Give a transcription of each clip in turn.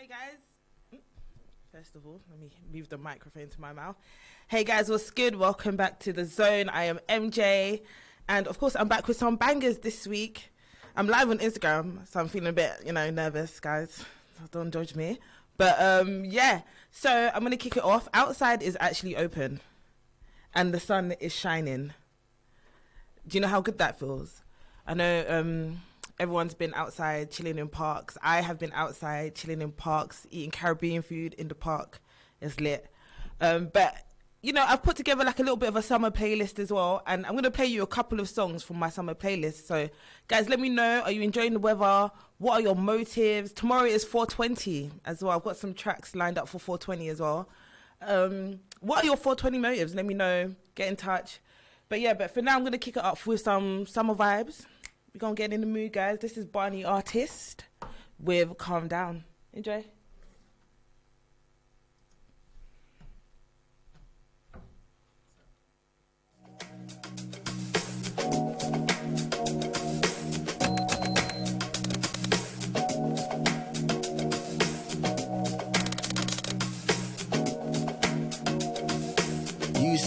Hey guys. First of all, let me move the microphone to my mouth. Hey guys, what's good? Welcome back to the zone. I am MJ, and of course, I'm back with some bangers this week. I'm live on Instagram, so I'm feeling a bit, you know, nervous, guys. Don't judge me. But um, yeah, so I'm gonna kick it off. Outside is actually open, and the sun is shining. Do you know how good that feels? I know um, everyone's been outside chilling in parks. I have been outside chilling in parks, eating Caribbean food in the park. It's lit. Um, but you know, I've put together like a little bit of a summer playlist as well, and I'm gonna play you a couple of songs from my summer playlist. So, guys, let me know: Are you enjoying the weather? What are your motives? Tomorrow is 420 as well. I've got some tracks lined up for 420 as well. Um, what are your 420 motives? Let me know. Get in touch. But yeah, but for now, I'm gonna kick it up with some summer vibes. We're gonna get in the mood, guys. This is Barney Artist with Calm Down. Enjoy.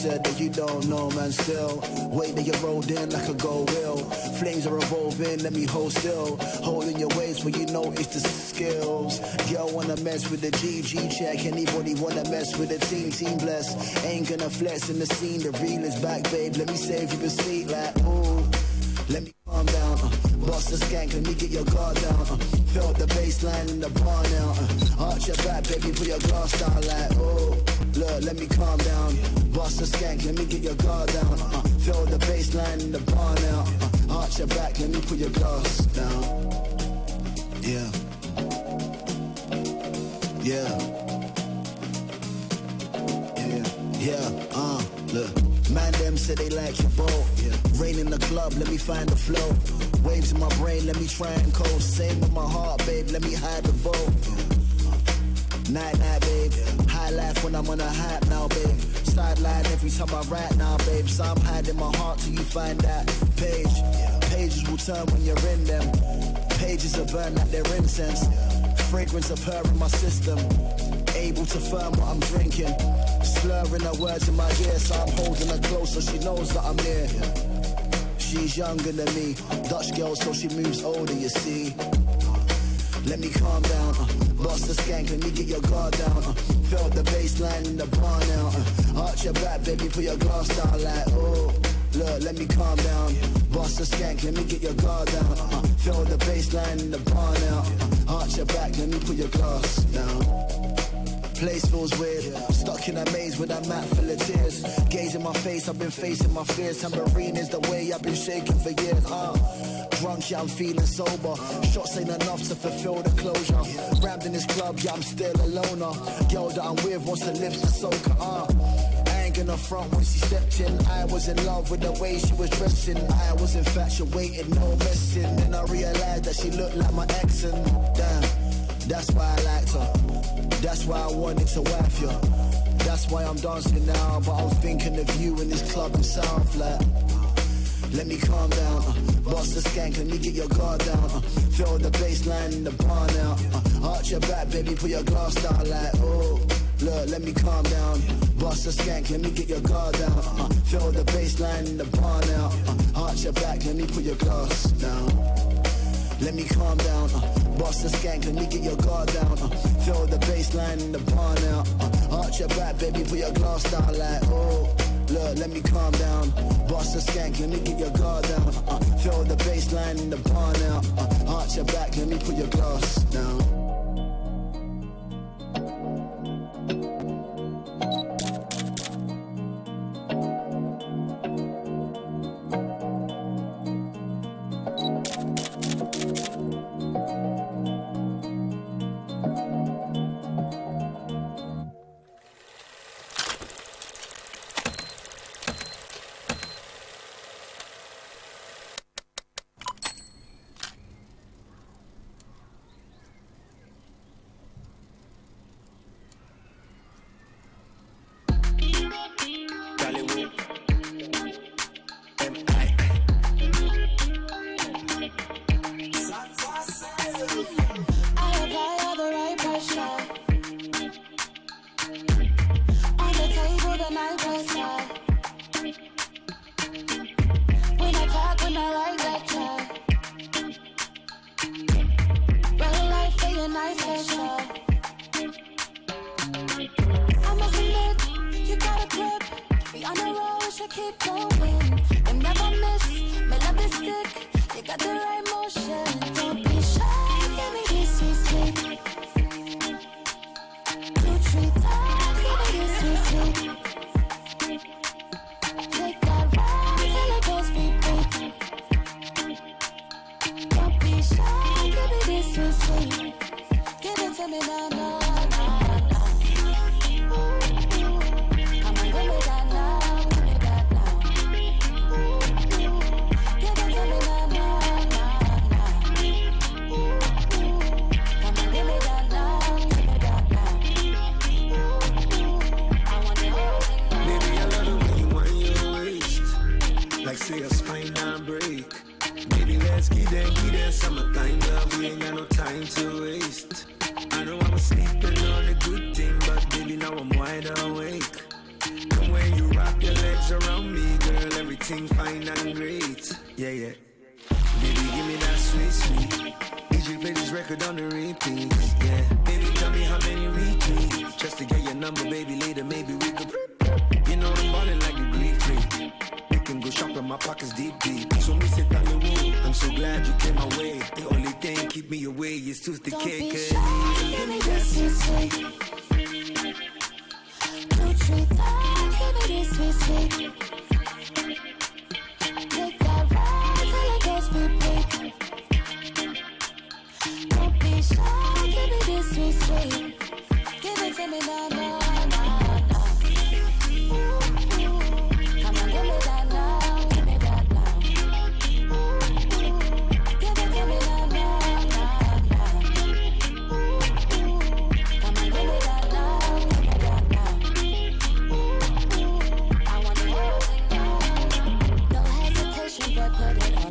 Said that you don't know, man, still. Wait that you rolled in like a gold wheel. Flames are revolving, let me hold still. Holding your waist where you know it's the skills. Girl wanna mess with the GG check. Anybody wanna mess with the team, team bless. Ain't gonna flex in the scene, the real is back, babe. Let me save you the seat, like, ooh. Let me calm down. Uh. Bust the skank, let me get your guard down. Uh. Feel the baseline in the bar now. Uh. Arch your back, baby, put your glass down like, oh. Look, let me calm down. Bust the skank, let me get your guard down. Uh. Feel the baseline in the bar now. Uh. Arch your back, let me put your glass down. Yeah. Yeah. Yeah, yeah, uh, look. Man, them say they like your boat. Yeah. Rain in the club, let me find the flow. Waves in my brain, let me try and cope. Same with my heart, babe, let me hide the vote. Night, night, babe. High life when I'm on a hype now, babe. Sideline every time I rap now, babe. So I'm hiding my heart till you find that page. Pages will turn when you're in them. Pages are burn like they're incense. Fragrance of her in my system. Able to firm what I'm drinking. Slurring her words in my ear, so I'm holding her close so she knows that I'm near. She's younger than me. Dutch girl, so she moves older, you see. Let me calm down, uh. bust the skank, let me get your guard down. Uh. Feel the baseline in the bar now. Uh. Arch your back, baby, put your glass down like, oh. Look, let me calm down. Bust the skank, let me get your guard down. Uh. Feel the baseline in the bar now. Uh. Arch your back, let me put your glass down. Place feels weird. Stuck in a maze with a mat full of tears. Gaze in my face, I've been facing my fears. Tambourine is the way I've been shaking for years. Uh, drunk, yeah, I'm feeling sober. Shots ain't enough to fulfill the closure. Rammed in this club, yeah, I'm still a loner. Girl that I'm with wants the lips to soak her. Uh, I ain't gonna front when she stepped in. I was in love with the way she was dressing. I was infatuated, no messing. Then I realized that she looked like my ex and damn. That's why I liked her. That's why I wanted to wife you. That's why I'm dancing now. But I'm thinking of you in this club in South. Let me calm down. Uh, bust the skank, let me get your guard down. Uh, feel the baseline in the bar now. Uh, arch your back, baby, put your glass down like, oh. Look, let me calm down. Bust the skank, let me get your guard down. Uh, feel the baseline in the bar now. Uh, arch your back, let me put your glass down. Let me calm down, uh, the skank, let me get your guard down. Uh, feel the baseline in the bar now. Uh, arch your back, baby, put your glass down like, oh. Look, let me calm down. The skank, let me get your guard down. Uh, feel the baseline in the bar now. Uh, arch your back, let me put your glass down.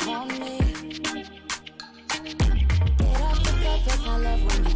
on me. Get off the surface, I love when you.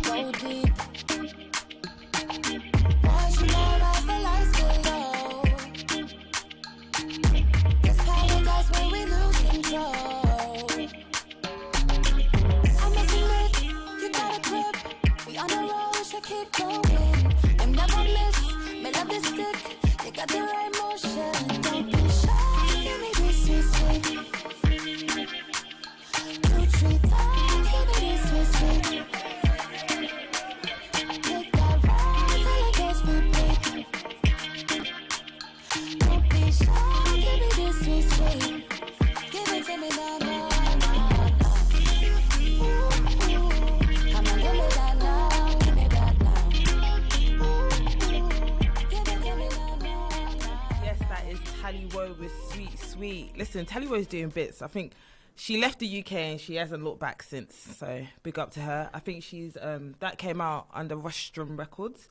Listen, Taliwo's doing bits. I think she left the UK and she hasn't looked back since. So big up to her. I think she's um, that came out under Rostrum Records.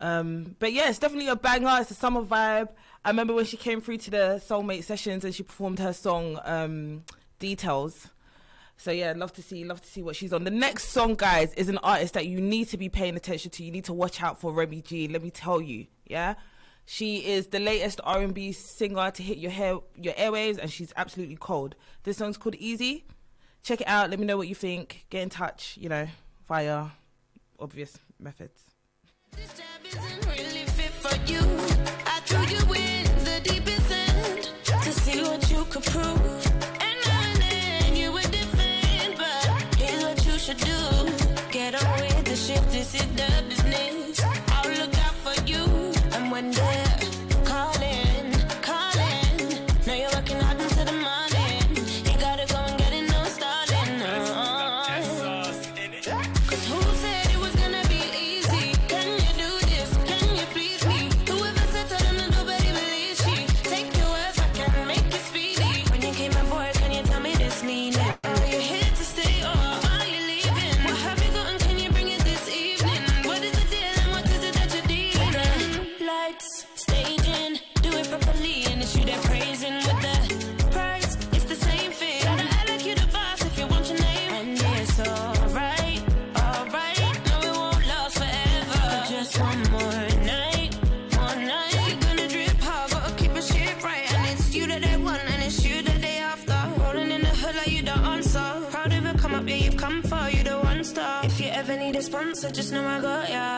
Um, but yeah, it's definitely a banger. It's a summer vibe. I remember when she came through to the Soulmate sessions and she performed her song um, Details. So yeah, love to see, love to see what she's on. The next song, guys, is an artist that you need to be paying attention to. You need to watch out for Remy G. Let me tell you, yeah. She is the latest R&B singer to hit your hair, your airwaves, and she's absolutely cold. This song's called Easy. Check it out. Let me know what you think. Get in touch, you know, via obvious methods. Get sponsor, just know I got ya.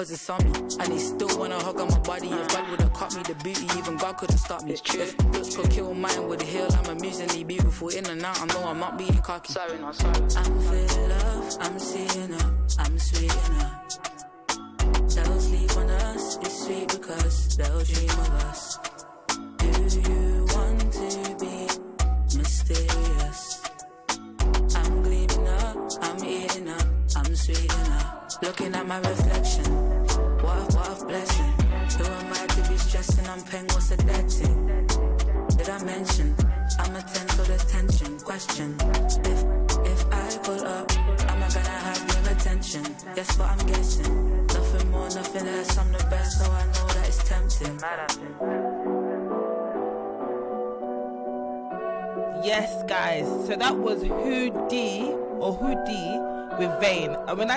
Cause it's on me. And he still wanna hug on my body. If God would've cut me the booty, even God couldn't stop me. It's true. If looks could kill mine with a heel, I'm amusingly beautiful. In and out, I know I'm not being cocky. Sorry, no, sorry. I'm feeling love, I'm seeing her, I'm sweet her. They'll sleep on us, it's sweet because they'll dream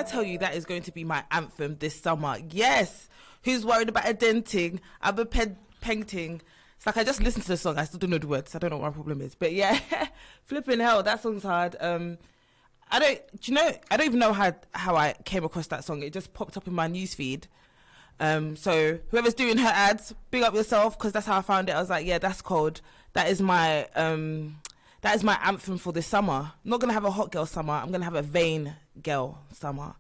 I tell you that is going to be my anthem this summer, yes. Who's worried about a denting? A pen- painting. It's like I just listened to the song. I still don't know the words. I don't know what my problem is. But yeah, flipping hell, that song's hard. Um, I don't. Do you know? I don't even know how how I came across that song. It just popped up in my newsfeed. Um, so whoever's doing her ads, big up yourself because that's how I found it. I was like, yeah, that's cold. That is my um, that is my anthem for this summer. I'm not gonna have a hot girl summer. I'm gonna have a vain girl summer.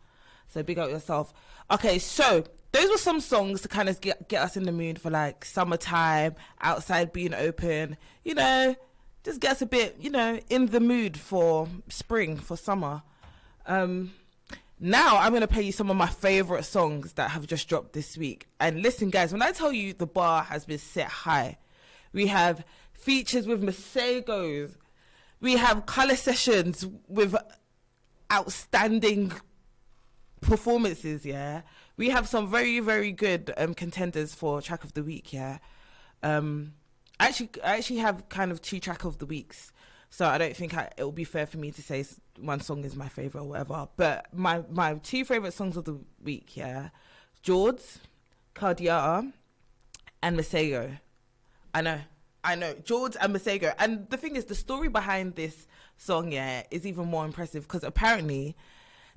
So big up yourself. Okay, so those were some songs to kind of get get us in the mood for like summertime, outside being open. You know, just get us a bit, you know, in the mood for spring, for summer. Um, now I'm gonna play you some of my favorite songs that have just dropped this week. And listen, guys, when I tell you the bar has been set high, we have features with Masegos, we have color sessions with outstanding performances. Yeah, we have some very very good um, contenders for track of the week. Yeah, um, I actually I actually have kind of two track of the weeks. So I don't think I, it will be fair for me to say one song is my favorite or whatever. But my my two favorite songs of the week, yeah, Jords, Kadiata, and Masego. I know, I know, Jords and Masego. And the thing is, the story behind this song, yeah, is even more impressive because apparently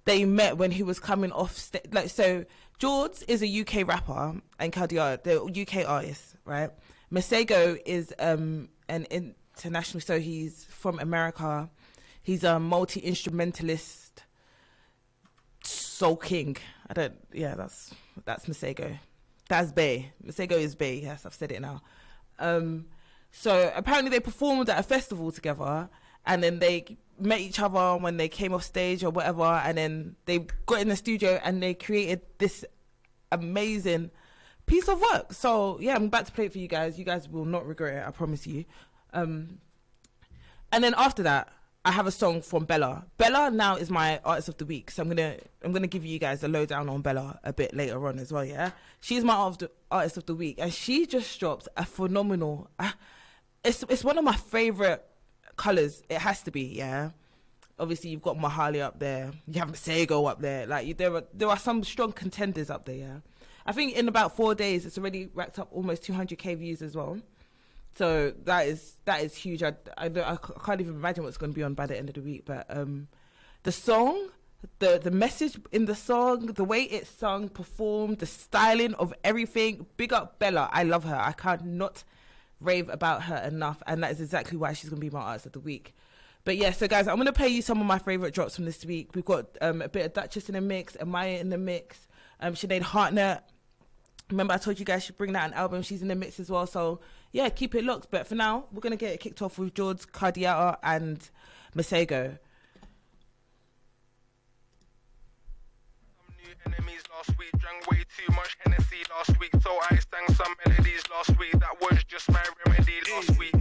they met when he was coming off stage. Like, so Jords is a UK rapper and Kadiata, the UK artist, right? Masego is um an international, so he's from America. He's a multi instrumentalist, soul king. I don't, yeah, that's that's Masego. That's Bay. Masego is Bay. Yes, I've said it now. Um, so apparently they performed at a festival together, and then they met each other when they came off stage or whatever, and then they got in the studio and they created this amazing piece of work. So yeah, I'm about to play it for you guys. You guys will not regret it. I promise you. Um, and then after that, I have a song from Bella. Bella now is my artist of the week, so I'm gonna I'm gonna give you guys a lowdown on Bella a bit later on as well. Yeah, she's my art of the, artist of the week, and she just dropped a phenomenal. Uh, it's it's one of my favorite colors. It has to be. Yeah. Obviously, you've got Mahali up there. You have Masego up there. Like you, there are there are some strong contenders up there. Yeah. I think in about four days, it's already racked up almost 200k views as well. So that is that is huge. I, I, I can't even imagine what's going to be on by the end of the week. But um, the song the the message in the song, the way it's sung, performed, the styling of everything. Big up Bella. I love her. I can't not rave about her enough, and that is exactly why she's gonna be my artist of the week. But yeah, so guys, I'm gonna play you some of my favorite drops from this week. We've got um, a bit of Duchess in the mix, Amaya in the mix, um, Sinead Harnett. Remember, I told you guys she'd bring out an album. She's in the mix as well. So yeah, keep it locked. But for now, we're gonna get it kicked off with Jords Kadiata and Masego. Enemies last week. Drank way too much Hennessy last week. So I sang some melodies last week. That was just my remedy last week.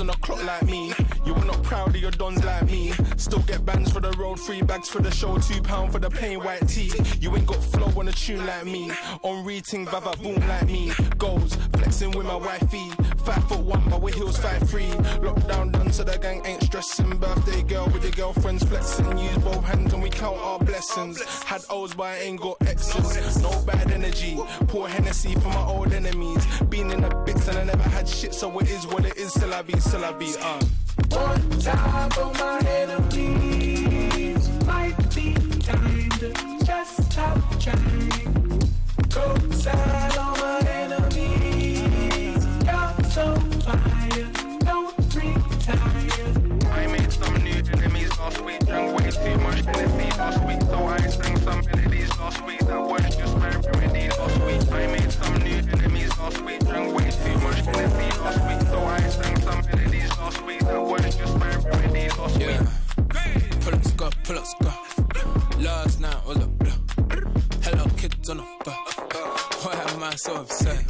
On the clock like me. You were not proud of your dons like me. Still get bands for the road, free bags for the show, two pound for the plain white tee. You ain't got flow on a tune like me. On reading, vava boom like me. Goals, flexing with my wifey. Five foot one, but with heels five three. Lockdown done, so the gang ain't stressing. Birthday girl with your girlfriends flexing. Use both hands and we count our blessings. Had O's, but I ain't got X's. No bad energy. Pour Hennessy for my old enemies. Been in the bits and I never had shit, so it is what it is. Still I be, still I be. Uh. One time for my enemies. Might be time to just stop trying. Go sad on my enemies. You're so fire. Don't retire. I made some new enemies last week. Drank way too much Hennessy last week. So I sang some melodies last week. That was just my remedy last week. I made some new enemies last week. Drank way too much Hennessy last week. So I sang some Yeah. Pull up pull up. Last night. Hello. Why am I so upset?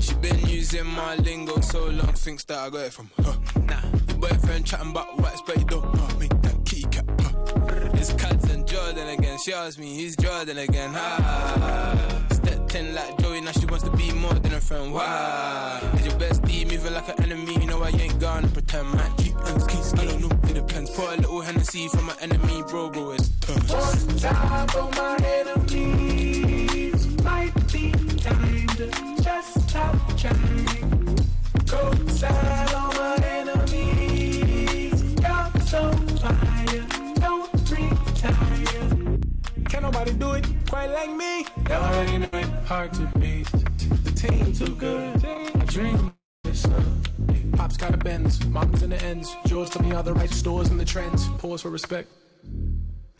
She been using my lingo so long, thinks that I got it from her. Nah, your boyfriend chatting about whites, but you don't know me. That kitty cat. Huh. It's Cats and Jordan again. She asked me, he's Jordan again? Ah, stepped in like Joey, now she wants to be more than a friend. Why? Is your bestie moving like an enemy? You know I ain't gonna pretend, man. Keep and keys, I don't know, it depends. Pour a little Hennessy for my enemy, bro, bro, it's turns. One time for my enemies. Might be time to just stop trying. Go sad on my enemies. You're so fire. Don't retire. Can't nobody do it quite like me. Y'all already know it. Hard to beat. The team too good. I dream this up. Pops got a Benz, mom's in the ends. George told me all the right stores and the trends. Pause for respect.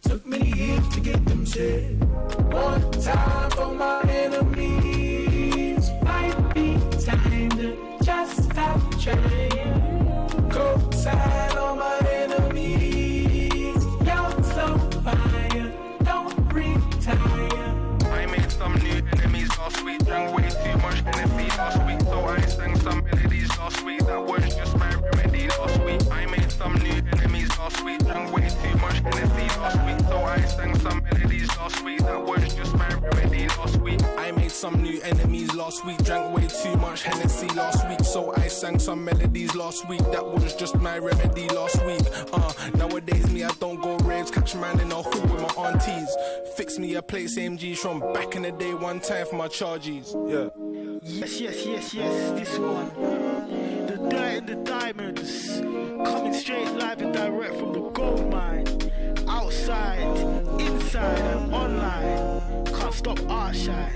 Took many years to get them shit. One time for my enemies. Might be time to just stop trying. Go sad on my way too much Hennessy last week. So I sang some melodies last week. That was just my remedy last week. I made some new enemies last week. Drank way too much Hennessy last week. So I sang some melodies last week. That was just my remedy last week. Uh, nowadays me, I don't go raves. Catch man in a hood with my aunties. Fix me a place MGs from back in the day. One time for my charges. Yeah. Yes, yes, yes, yes, this one. The dirt and the diamonds. Coming straight live and direct from the gold mine. Outside, inside, and online. Can't stop our shine.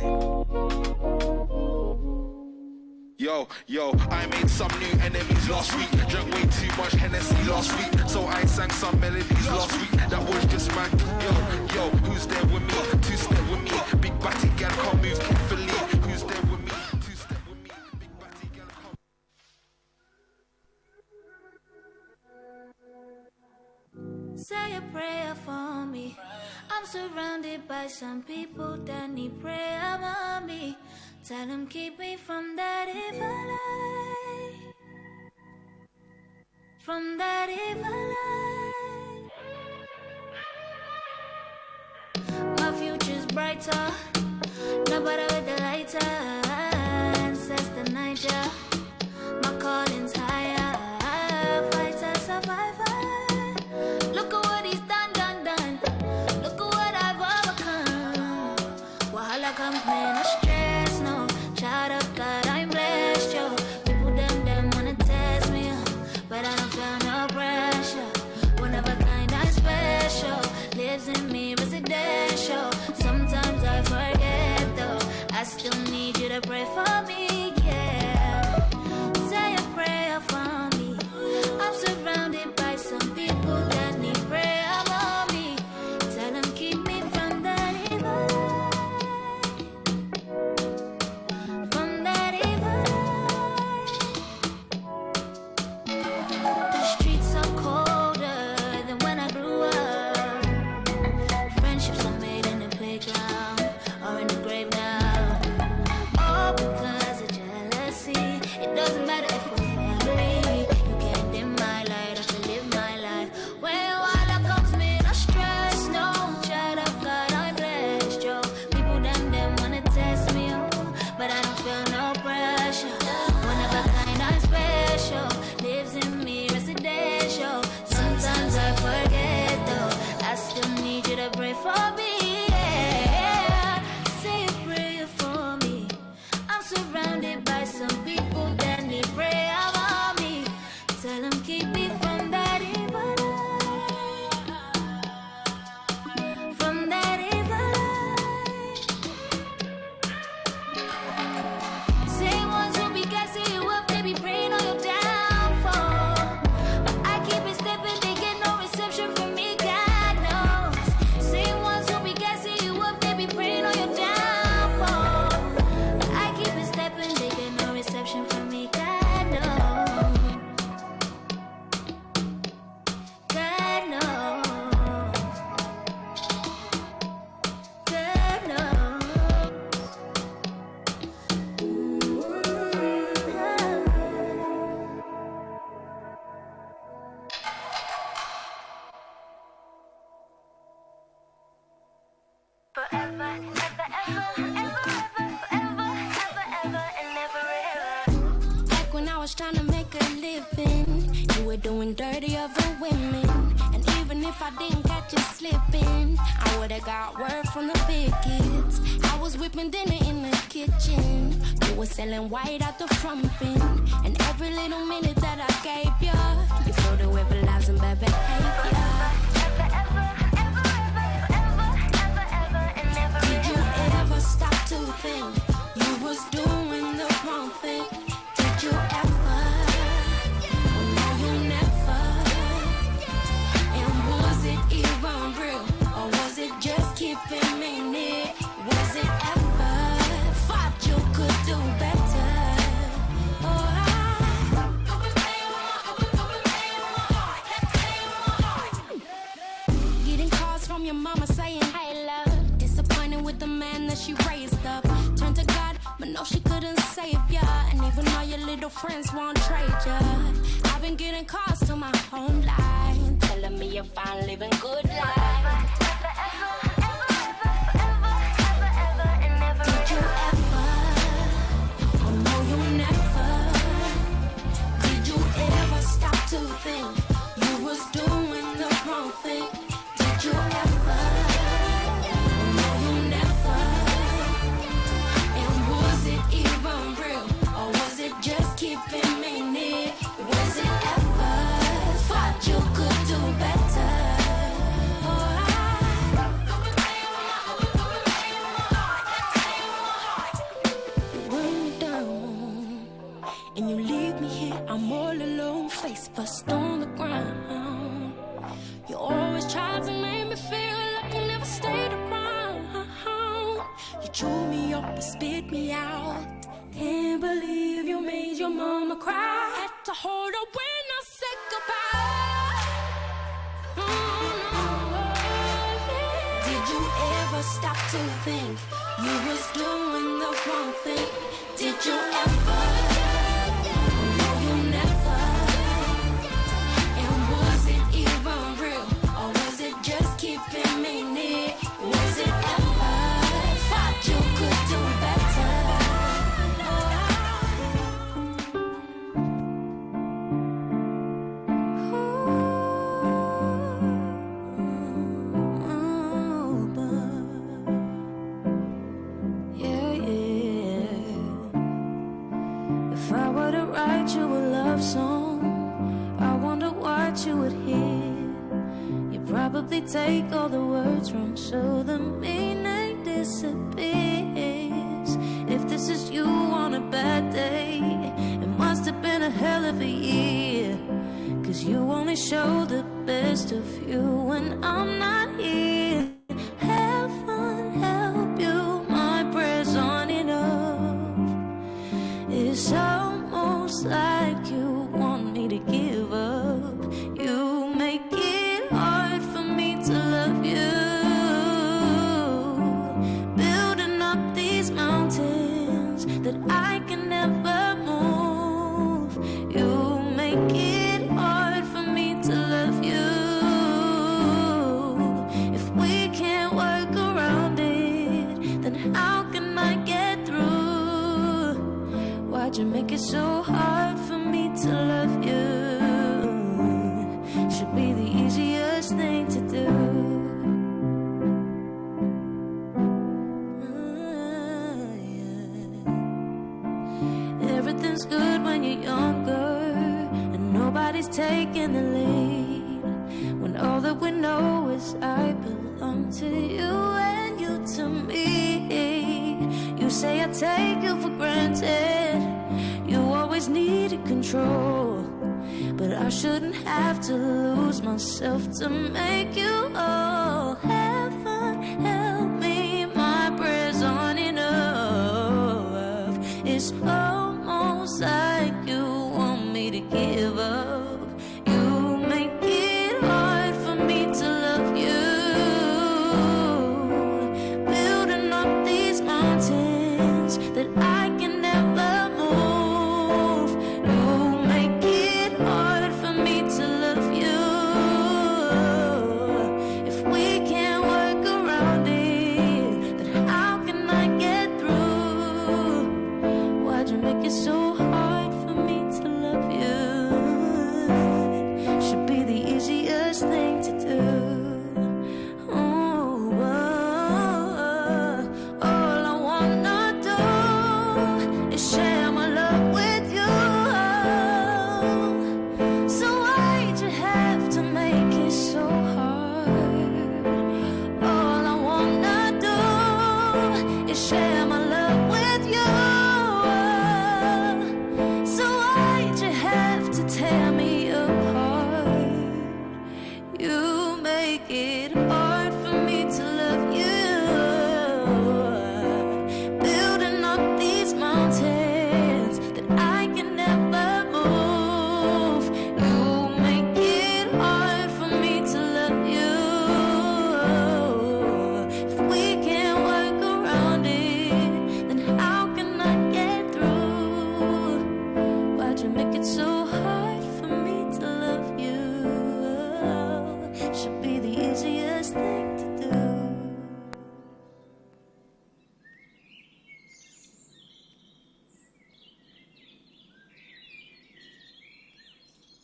Yo, yo, I made some new enemies last week. Drank way too much Hennessy last week. So I sang some melodies last week. That was just my yo, yo, who's there with me? Two step with me. Big batty Say a prayer for me. I'm surrounded by some people that need prayer, mommy. Tell them keep me from that evil life. From that evil life. My future's brighter. Nobody with the lighter. Ancestor Niger. My calling's higher. White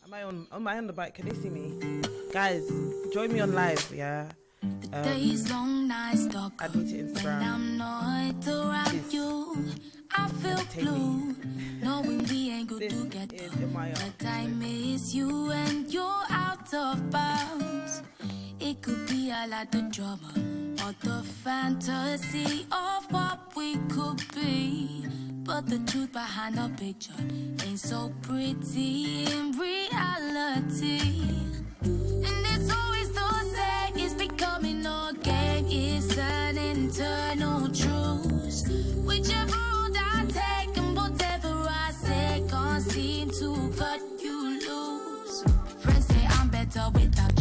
Am I on? Am I on the bike? Can they see me? Guys, join me on live. Yeah. Um, Days long nights dark. I need to Instagram. When I'm not around you, I feel blue. Knowing we ain't good together, but I miss you and you're out of bounds. It could be a lot of trouble. All the fantasy of what we could be. But the truth behind the picture ain't so pretty in reality. And it's always the same, it's becoming a game, it's an internal truth. Whichever road I take and whatever I say can't seem to cut you loose. Friends say I'm better without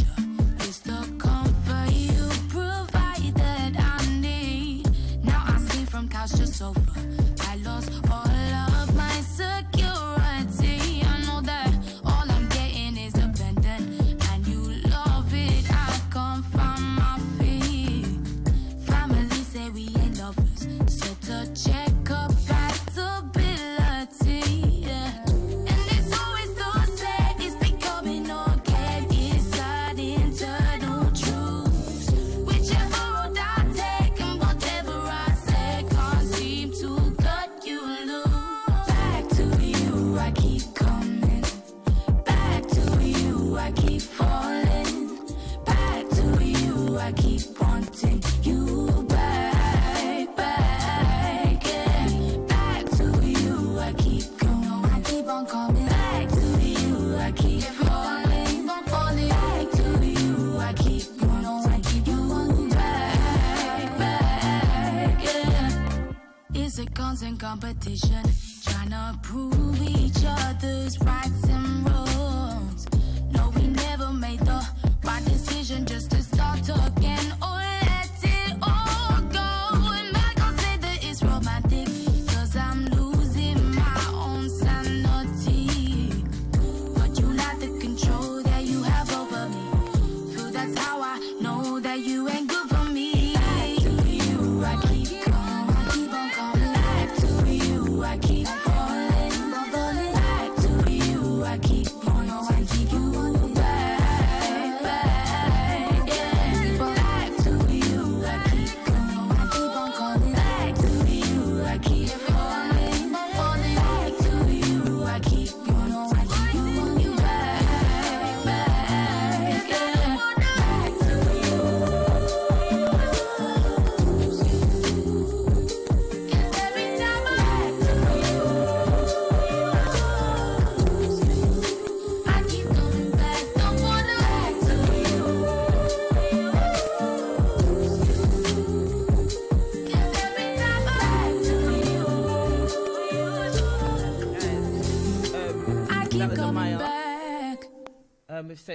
in competition, trying to prove each other's right.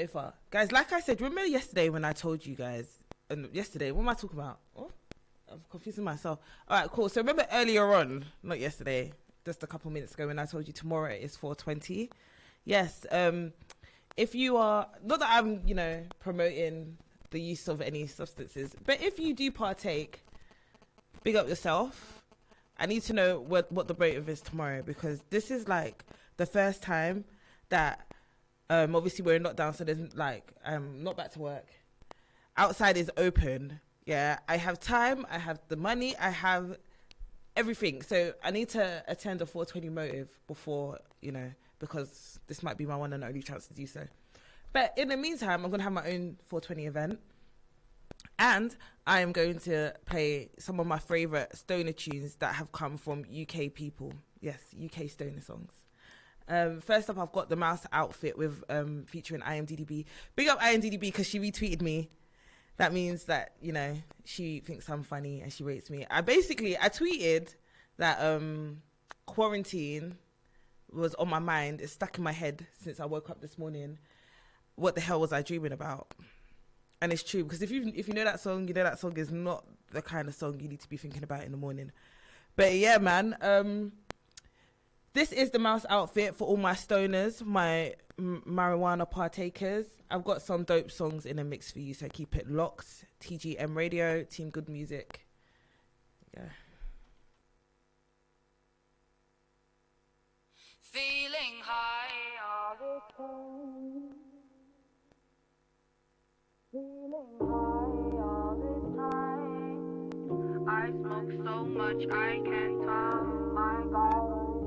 So far, guys. Like I said, remember yesterday when I told you guys, and yesterday, what am I talking about? Oh, I'm confusing myself. All right, cool. So remember earlier on, not yesterday, just a couple minutes ago, when I told you tomorrow is 420. Yes. Um, if you are not that I'm, you know, promoting the use of any substances, but if you do partake, big up yourself. I need to know what what the motive is tomorrow because this is like the first time that um obviously we're in lockdown, so there's like um not back to work. Outside is open. Yeah, I have time, I have the money, I have everything. So I need to attend a 420 motive before, you know, because this might be my one and only chance to do so. But in the meantime, I'm to have my own 420 event. And I am going to play some of my favorite stoner tunes that have come from UK people. Yes, UK stoner songs. Um, first up, I've got the mouse outfit with um, featuring IAMDDB. Big up IAMDDB because she retweeted me. That means that you know she thinks I'm funny and she rates me. I basically I tweeted that um, quarantine was on my mind. It's stuck in my head since I woke up this morning. What the hell was I dreaming about? And it's true because if you if you know that song, you know that song is not the kind of song you need to be thinking about in the morning. But yeah, man. Um, this is the mouse outfit for all my stoners, my m- marijuana partakers. I've got some dope songs in a mix for you, so keep it locked. TGM Radio, Team Good Music. Yeah. Feeling high all the time. Feeling high all the time. I smoke so much I can't. My God,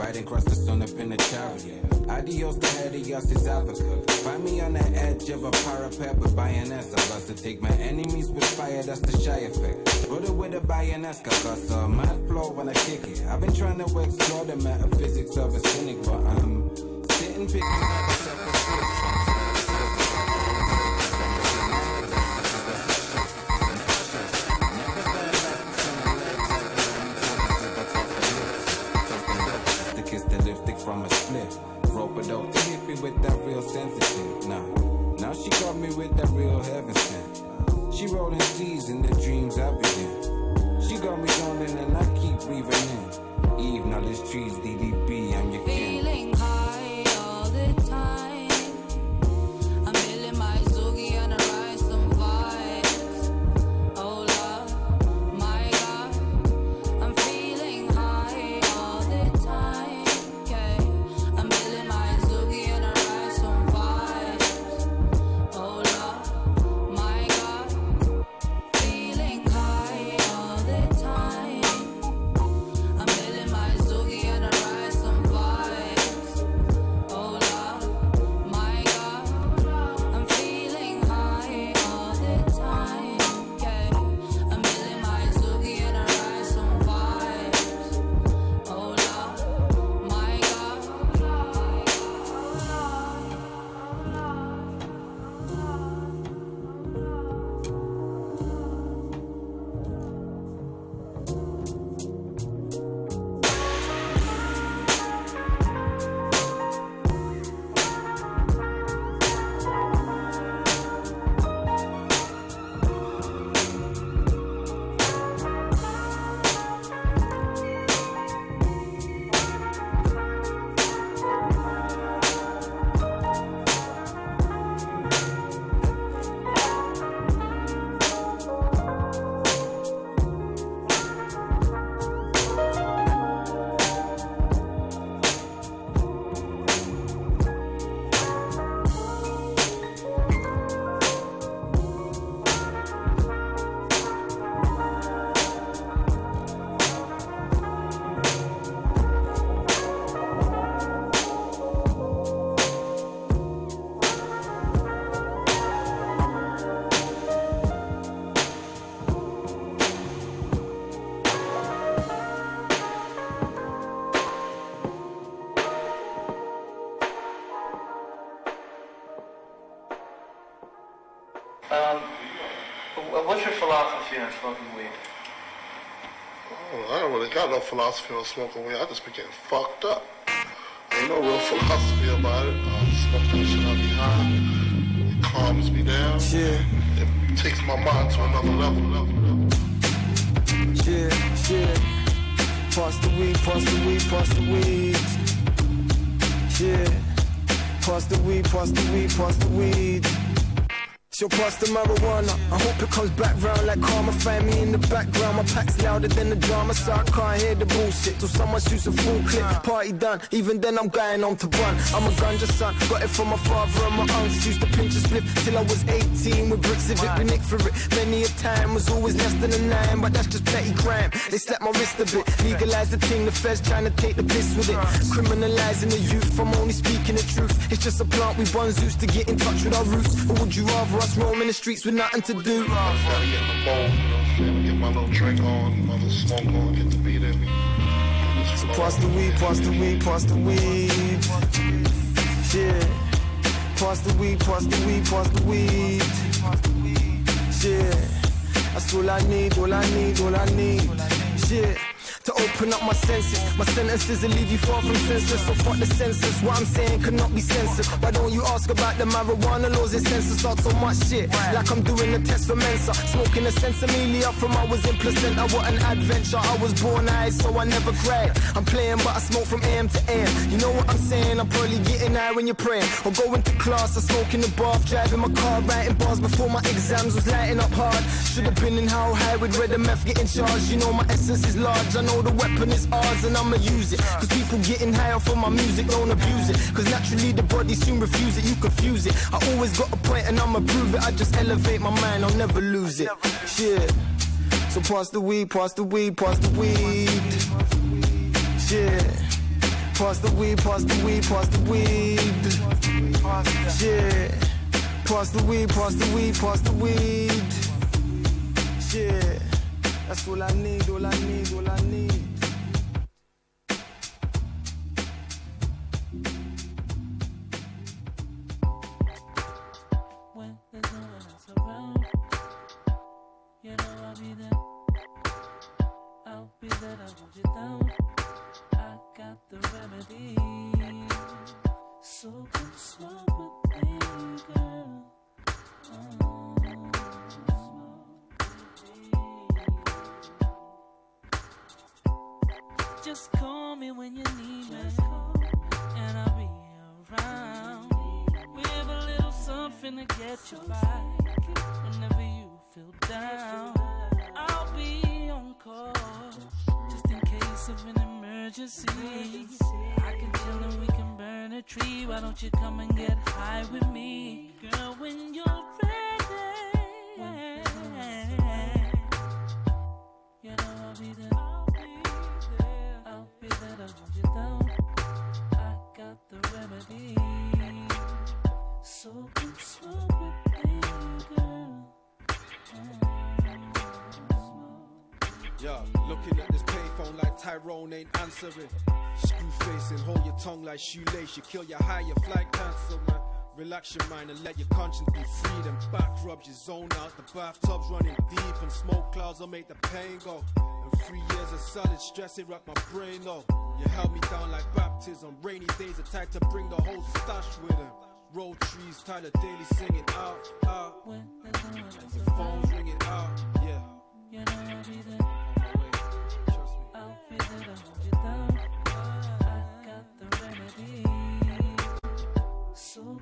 Riding across the sun up in the chariot. Adios to adios is Africa. Find me on the edge of a parapet with bayonets. I love to take my enemies with fire, that's the shy effect. Brother with a bayonet, cause a mad flow when I kick it. I've been trying to explore the metaphysics of a cynic, but I'm sitting picking up smoking weed? Oh, I don't really got no philosophy on smoking weed. I just be getting fucked up. Ain't no real philosophy about it. Um, smoke that shit, I be high. It calms me down. Yeah. It takes my mind to another level. level, level. Yeah, yeah. Pass the weed, pass the weed, pass the weed. Yeah. Pass the weed, pass the weed, pass the weed. So pass the marijuana. I hope it comes back round like karma. Me in the background. My pack's louder than the drama, so I can't hear the bullshit. Till someone shoots a full clip. Party done. Even then, I'm going on to run. I'm a ganja son. Got it from my father and my uncles. Used to pinch a split till I was 18 with bricks of it. Been nicked for it. Many a time was always less than a nine, but that's just petty crime. They slapped my wrist a bit. Legalize the thing. The feds trying to take the piss with it. Criminalizing the youth. I'm only speaking the truth. It's just a plant we buns used to get in touch with our roots. Or would you rather us roaming the streets with nothing to do? Pass the weed, pass the weed, pass the weed. Yeah. Pass the weed, pass the weed, pass the weed. Yeah. That's all I need, all I need, all I need. Yeah. Open up my senses, my sentences will leave you far from senseless. So fuck the census. What I'm saying cannot be censored. Why don't you ask about the marijuana laws and census out so much shit? Like I'm doing a test for Mensa, smoking a sensimilia from I was in placenta. What an adventure! I was born high, so I never cried. I'm playing, but I smoke from AM to AM. You know what I'm saying? I'm probably getting high when you're praying, or going to class. I smoke in the bath, driving my car, writing bars before my exams was lighting up hard. Should have been in how high with red and meth getting charged. You know my essence is large. I know the weapon is ours and I'ma use it. Cause people getting high off of my music, don't abuse it. Cause naturally the body soon refuse it, you confuse it. I always got a point and I'ma prove it. I just elevate my mind, I'll never lose it. Yeah. So pass the weed, pass the weed, pass the weed. Yeah. Pass the weed, pass the weed, pass the weed. Yeah. Pass the weed, pass the weed, pass the weed. Yeah. That's all I need, all I need, all I need. Just call me when you need me, and I'll be around. We have a little something to get you by. Whenever you feel down, I'll be on call. Just in case of an emergency, I can chill and we can burn a tree. Why don't you come and get high with me, girl? When you're ready, you know I'll be there. Yeah, looking at this payphone like Tyrone ain't answering. Screw facing, hold your tongue like shoelace. You kill your high, your flight cancel, man. Relax your mind and let your conscience be free. Them back rubs your zone out. The bathtub's running deep and smoke clouds will make the pain go. And three years of solid stress, it rocked my brain though. You held me down like baptism. Rainy days attack to bring the whole stash with him. Roll trees, Tyler Daley singing out, out. When there's no one else The phone's ringing out, yeah. You know I'll be there. I'll be there to hold you down. I got the remedy. So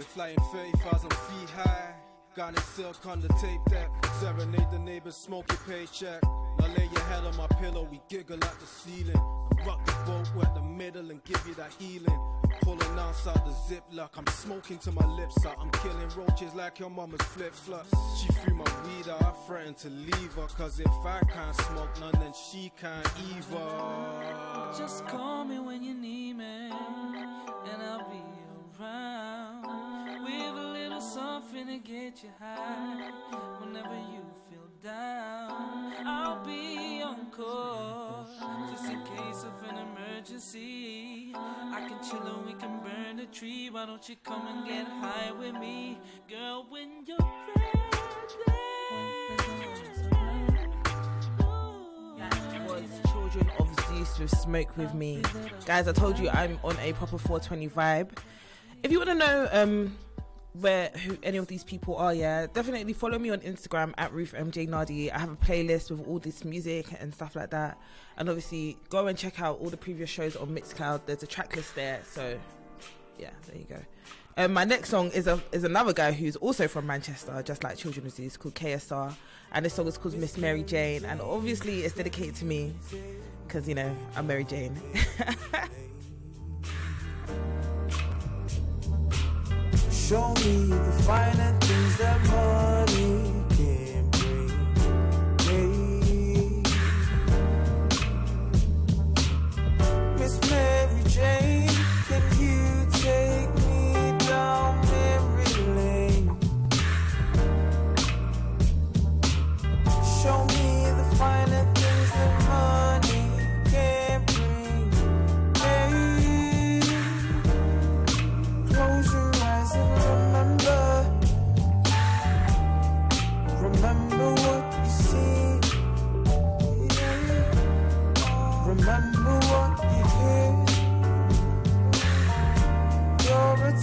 we're flying 30,000 feet high. Got silk on the tape deck. Serenade the neighbors, smoke your paycheck. Now lay your head on my pillow, we giggle at the ceiling. And rock the boat, we're the middle and give you that healing. Pulling outside the ziplock, I'm smoking to my lips out. I'm killing roaches like your mama's flip flops. She threw my weed out, I threatened to leave her. Cause if I can't smoke none, then she can't either. Just call me when you need me, and I'll be around. A something to get you high. Whenever you feel down, I'll be on call. Just in case of an emergency. I can chill and we can burn the tree. Why don't you come and get high with me, girl? When you're was Children of Zeus with Smoke With Me. Guys, I told you I'm on a proper 420 vibe. If you want to know um, where who any of these people are, yeah, definitely follow me on Instagram at Ruth MJ Nadi. I have a playlist with all this music and stuff like that. And obviously, go and check out all the previous shows on Mixcloud. There's a track list there. So, yeah, there you go. Um, my next song is a is another guy who's also from Manchester, just like Children of Zeus, called KSR, and this song is called Miss Mary Jane, and obviously it's dedicated to me because you know I'm Mary Jane. Show me the finer things that money can bring. Hey. Miss Mary Jane,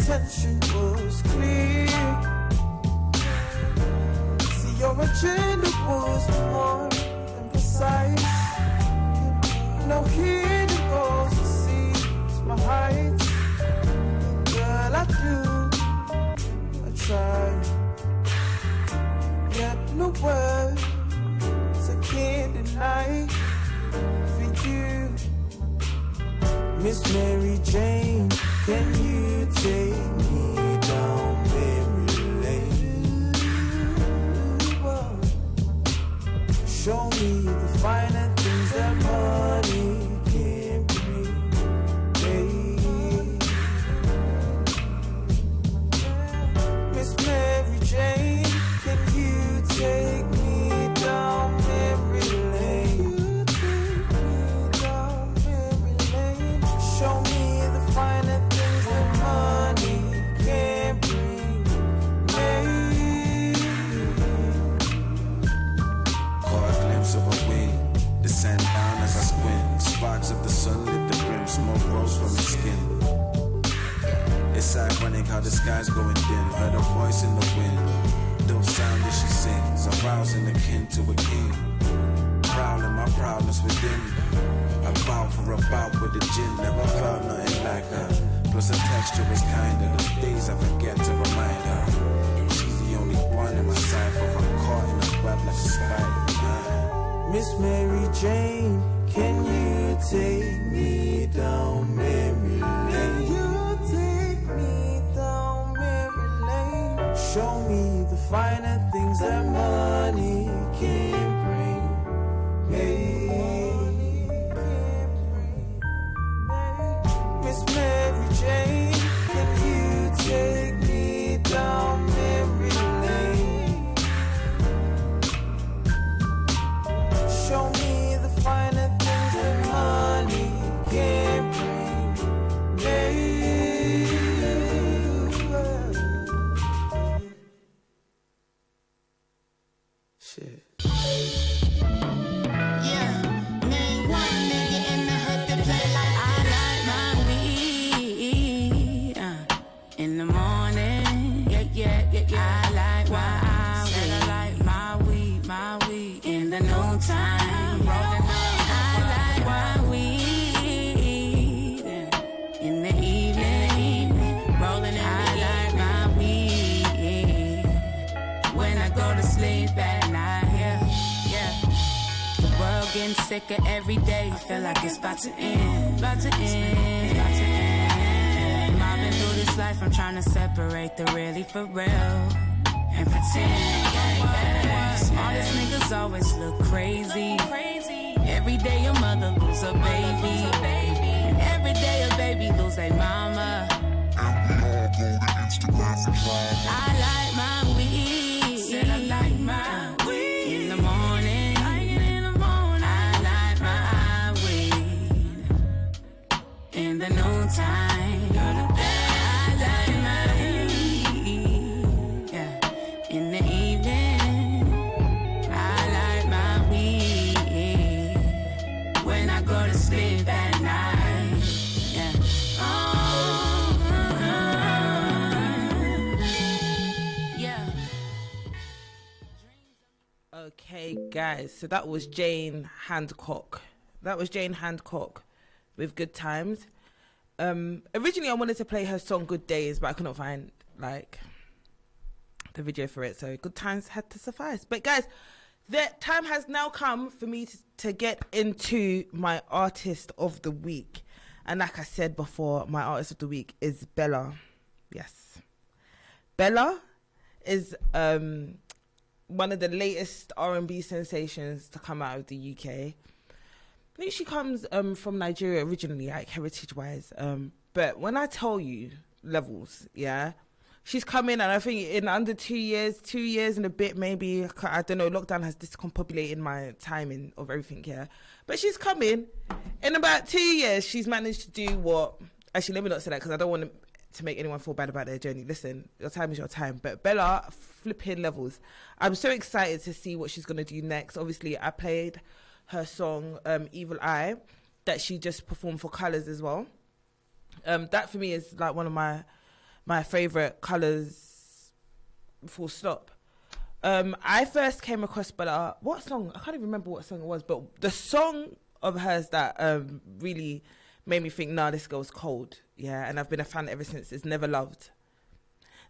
Your attention was clear. See, your agenda was more than precise. No hidden goals to see my heights. Girl, I do. I try. Yet no words I can't deny for you. Miss Mary Jane, can you take me how the sky's going dim. Heard a voice in the wind, dope sound as she sings, arousing akin to a king. Prowling my proudness within. I bow for a bout with the gin, never found nothing like her. Plus her texture is kinder. Those days I forget to remind her. She's the only one in my sight, for I'm caught in a web like a spider. Miss Mary Jane, can you take me down memory for real and pretend. Smartest niggas always look crazy. Every day your mother lose a baby. And every day a baby lose a mama. I like Okay, guys. So that was Jane Handcock. That was Jane Handcock with Good Times. Um, originally, I wanted to play her song Good Days, but I couldn't find like the video for it. So Good Times had to suffice. But guys, the time has now come for me to, to get into my artist of the week. And like I said before, my artist of the week is Bellah. Yes. Bellah is um one of the latest R&B sensations to come out of the UK. I think she comes um, from Nigeria originally, like heritage wise. Um, but when I tell you levels, yeah, she's come in, and I think in under two years, two years and a bit, maybe I don't know. Lockdown has discombobulated my timing of everything here, but she's coming in. In about two years, she's managed to do what. Actually, let me not say that because I don't want to to make anyone feel bad about their journey. Listen, your time is your time. But Bellah, flipping levels. I'm so excited to see what she's going to do next. Obviously, I played her song um, Evil Eye that she just performed for Colors as well. Um, that for me is like one of my my favorite colors. Full stop. Um, I first came across Bellah. What song? I can't even remember what song it was, but the song of hers that um, really made me think, nah, this girl's cold. Yeah, and I've been a fan ever since. It's Never Loved.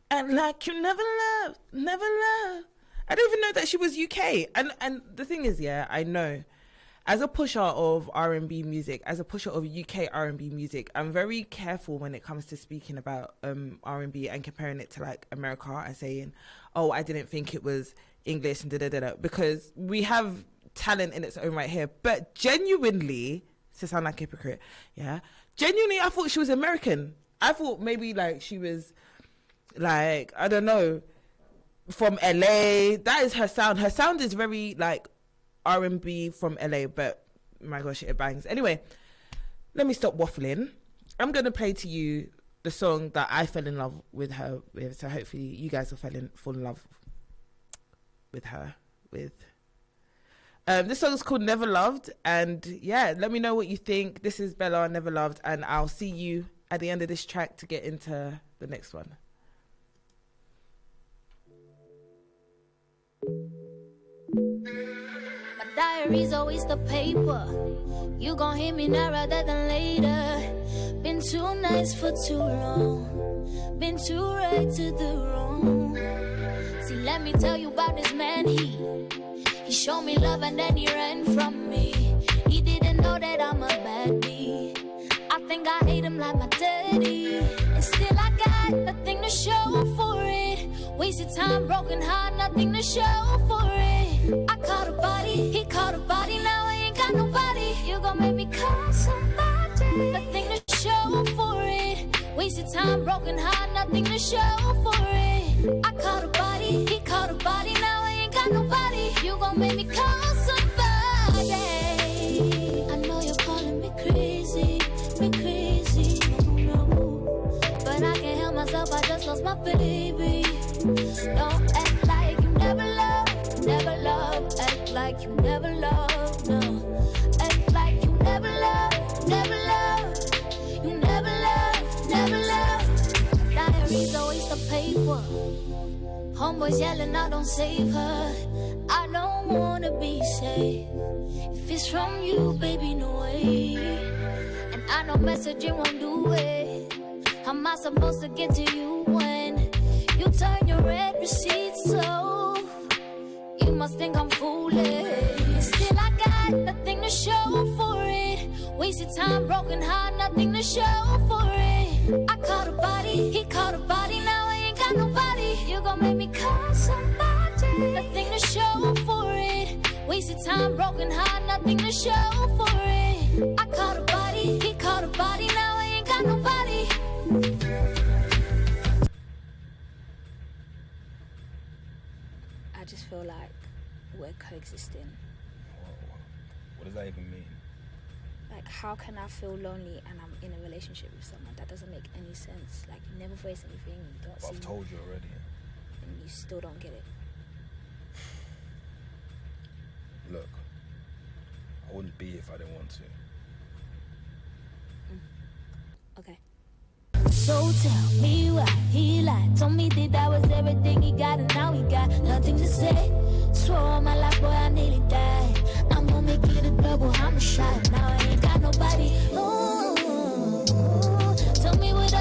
And like you never loved, never loved. I don't even know that she was UK. And and the thing is, yeah, I know. As a pusher of R and B music, as a pusher of UK R and B music, I'm very careful when it comes to speaking about um R and B and comparing it to like America and saying, "Oh, I didn't think it was English and da da da," da," because we have talent in its own right here. But genuinely, to sound like a hypocrite, yeah, genuinely, I thought she was American. I thought maybe like she was like I don't know from LA. That is her sound. Her sound is very like R and B from LA, but my gosh, it bangs. Anyway, let me stop waffling. I'm gonna play to you the song that I fell in love with her with. So hopefully you guys will fall in fall in love with her with. Um, this song is called Never Loved, and yeah, let me know what you think. This is Bellah Never Loved, and I'll see you at the end of this track to get into the next one. My diary's always the paper. You gon' hit me now rather than later. Been too nice for too long. Been too right to the wrong. See, let me tell you about this man. He he showed me love and then he ran from me. He didn't know that I'm a baddie. I think I hate him like my daddy. And still I got nothing to show for it. Wasted time, broken heart, nothing to show for it. I caught a body, he caught a body, now I ain't got nobody. You gon' make me call somebody. Nothing to show for it. Wasted time, broken heart, nothing to show for it. I caught a body, he caught a body, now nobody. You gon' make me call somebody. I know you're calling me crazy, me crazy. But I can't help myself, I just lost my baby. Don't act like you never loved, never loved. Act like you never loved, Diary's always the paper. Homeboys yelling, I don't save her. I don't wanna be safe. If it's from you, baby, no way. And I know messaging won't do it. How am I supposed to get to you when you turn your red receipts off? You must think I'm foolish. Still, I got nothing to show for it. Wasted time, broken heart, nothing to show for it. I caught a body, he caught a body, now I ain't got nobody. You gon' make me call somebody. Nothing to show for it. Wasted time, broken heart, nothing to show for it. I caught a body, he caught a body, now I ain't got nobody. I just feel like we're coexisting. What does that even mean? Like, how can I feel lonely and I'm in a relationship with someone? that doesn't make any sense. Like you never face anything. You don't. see I've told you already. And you still don't get it. Look, I wouldn't be if I didn't want to. Mm. Okay. So tell me why he lied. Told me that I was everything he got, and now he got nothing to say. Swore on my life, boy, I nearly died. I'm gonna make it a double, I'm shot. Now I ain't got nobody. Ooh.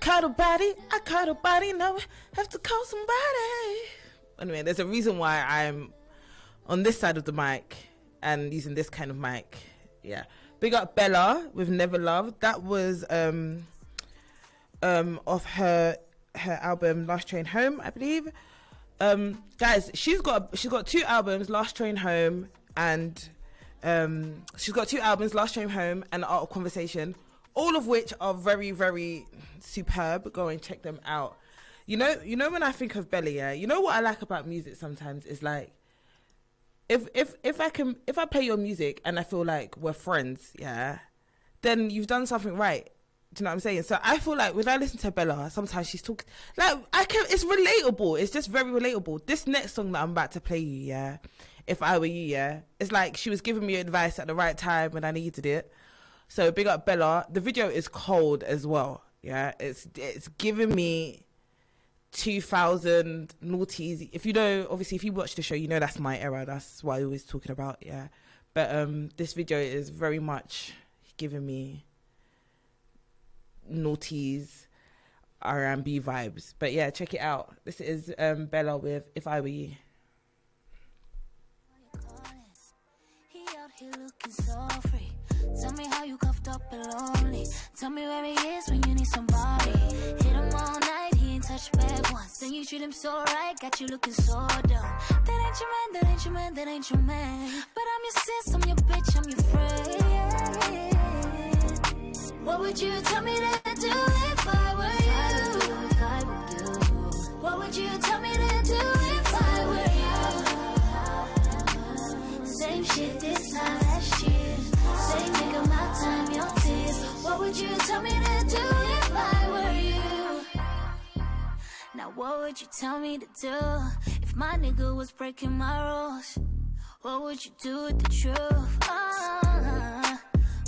Cuddle body, I cuddle body, now I have to call somebody. Anyway, there's a reason why I'm on this side of the mic and using this kind of mic. Yeah. Big up Bellah with Never Loved. That was um um of her her album Last Train Home, I believe. Um guys, she's got she's got two albums, Last Train Home and um she's got two albums, Last Train Home and Art of Conversation, all of which are very, very superb. Go and check them out. You know, you know when I think of Bellah, yeah, you know what I like about music sometimes is like if if if I can if I play your music and I feel like we're friends, yeah, then you've done something right. Do you know what I'm saying? So I feel like when I listen to Bellah, sometimes she's talking like I can. It's relatable. It's just very relatable. This next song that I'm about to play you, yeah, if I were you, yeah, it's like she was giving me advice at the right time when I needed it. So big up Bellah. The video is cold as well. Yeah, it's it's giving me 2000 noughties. If you know, obviously, if you watch the show, you know that's my era. That's why I was talking about. Yeah, but um, this video is very much giving me noughties R&B vibes. But yeah, check it out. This is um Bellah with "If I Were You." He out here looking so free. Tell me how you cuffed up and lonely. Tell me where he is when you need somebody. Hit him all night, he ain't touched back once. Then you treat him so right, got you looking so dumb. That ain't your man, that ain't your man, that ain't your man. But I'm your sis, I'm your bitch, I'm your friend. What would you tell me to do if I were you? What would you tell me to do if I were would you tell me to do if my nigga was breaking my rules? What would you do with the truth? Ah,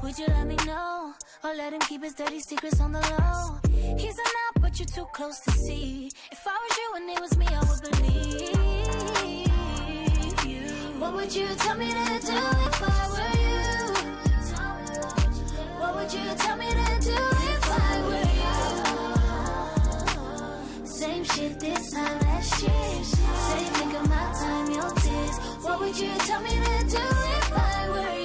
would you let me know or let him keep his dirty secrets on the low? He's an out, but you're too close to see. If I was you and it was me, I would believe you. What would you tell me to do if I were you? What would you tell me to do Same shit this time last year. Same nigga, my time, your tears. What would you tell me to do if I were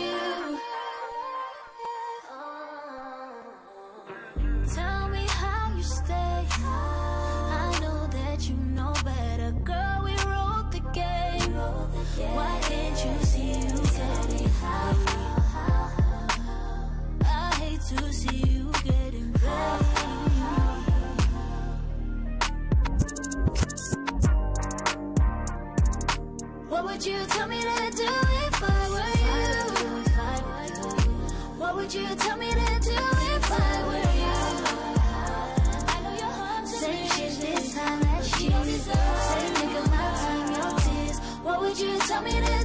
would you tell me to do if I were you? What would you tell me to do if I were you? Same shit this time last year. Same nigga, my time, your tears. What would you tell me to do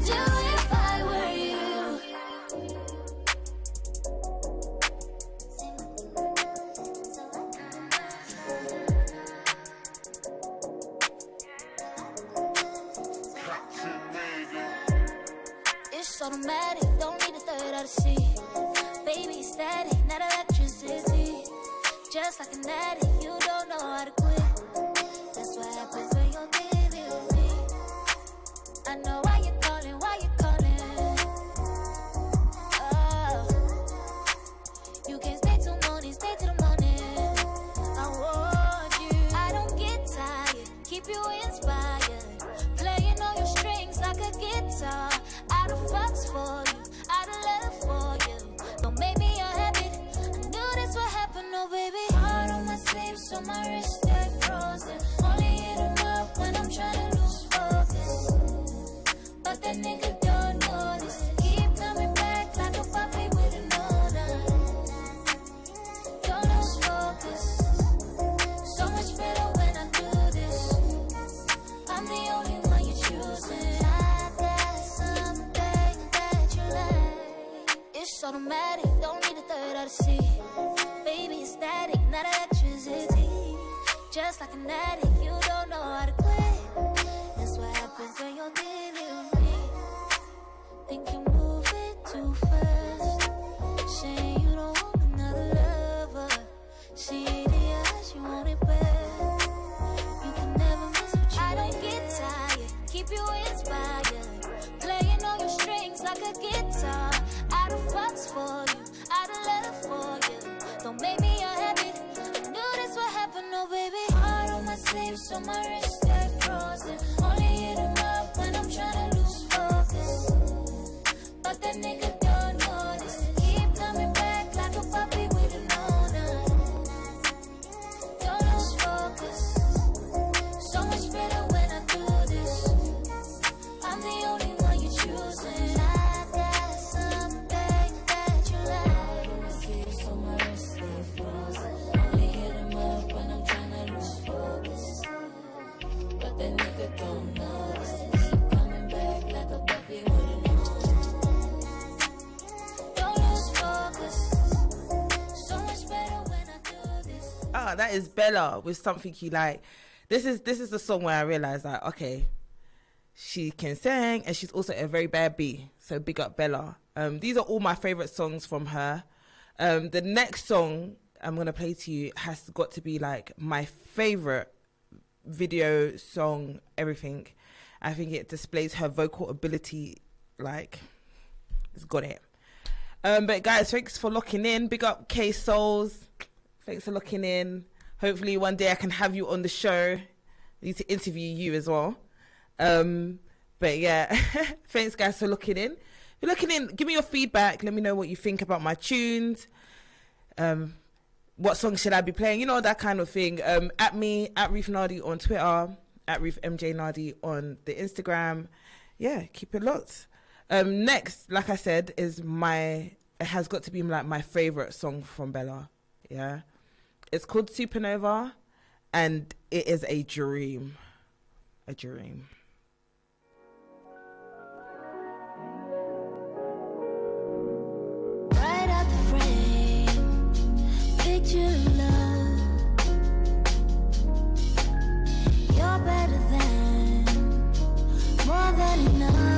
automatic, don't need a third out of sea. Baby, static, not electricity. Just like an addict, you don't know how to automatic, don't need a third eye to see. Baby, it's static, not electricity. Just like an addict, you don't know how to quit. That's what happens when you're dealing with me. Think you're moving too fast. Shame you don't want another lover. See the eyes, you want it bad. You can never miss what you I don't get tired, keep you inspired. Playing all your strings like a guitar. Of for you, out of love for you. Don't make me a habit. I knew this would happen, oh baby. Heart on my sleeve, so my wrist stay frozen. Only hit him up when I'm tryna lose focus. But that nigga is Bellah with something you like. This is this is the song where I realized that okay, she can sing and she's also a very bad bee. So big up Bellah. Um, these are all my favorite songs from her. Um, the next song I'm gonna play to you has got to be like my favorite video song. Everything. I think it displays her vocal ability. Like, it's got it. Um, but guys, thanks for locking in. Big up K Souls. Thanks for locking in. Hopefully one day I can have you on the show. I need to interview you as well. Um, but yeah, thanks guys for looking in. If you're looking in, give me your feedback. Let me know what you think about my tunes. Um, what song should I be playing? You know that kind of thing. Um, at me at Reef Nardi on Twitter, at Reef MJ Nardi on the Instagram. Yeah, keep it locked. Um, next, like I said, is my it has got to be like my favorite song from Bellah. Yeah, it's called Supernova, and it is a dream, a dream. Better than, more than enough,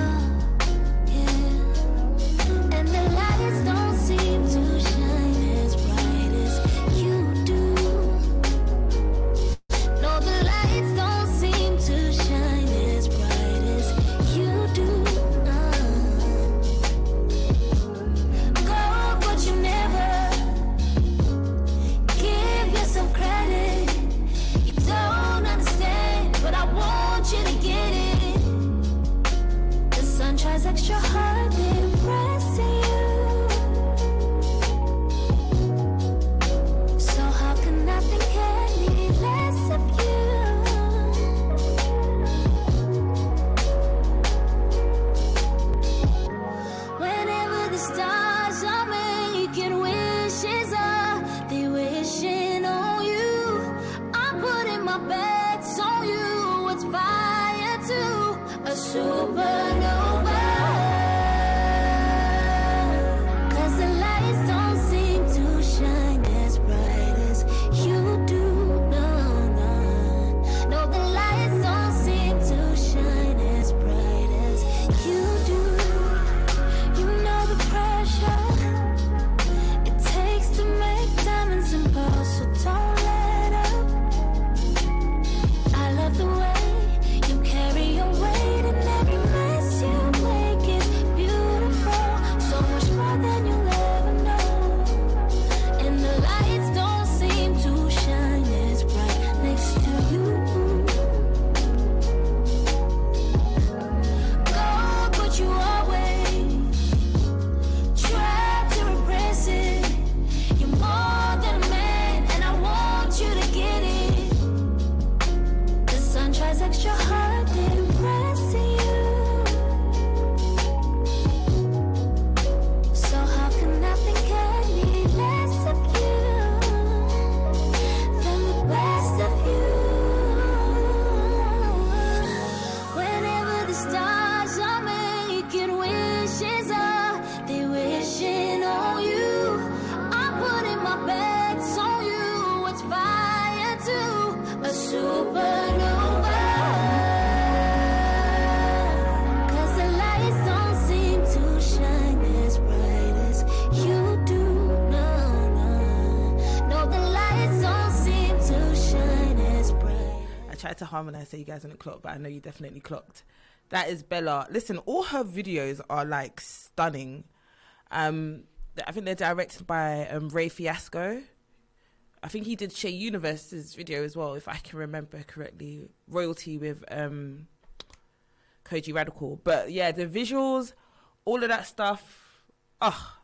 as bright. I so you guys the clock, but I know you definitely clocked That is Bellah. Listen, all her videos are like stunning. Um, I think they're directed by um, Ray Fiasco. I think he did Shae Universe's video as well, if I can remember correctly. Royalty with um, Kojey Radical. But yeah, the visuals, all of that stuff, oh,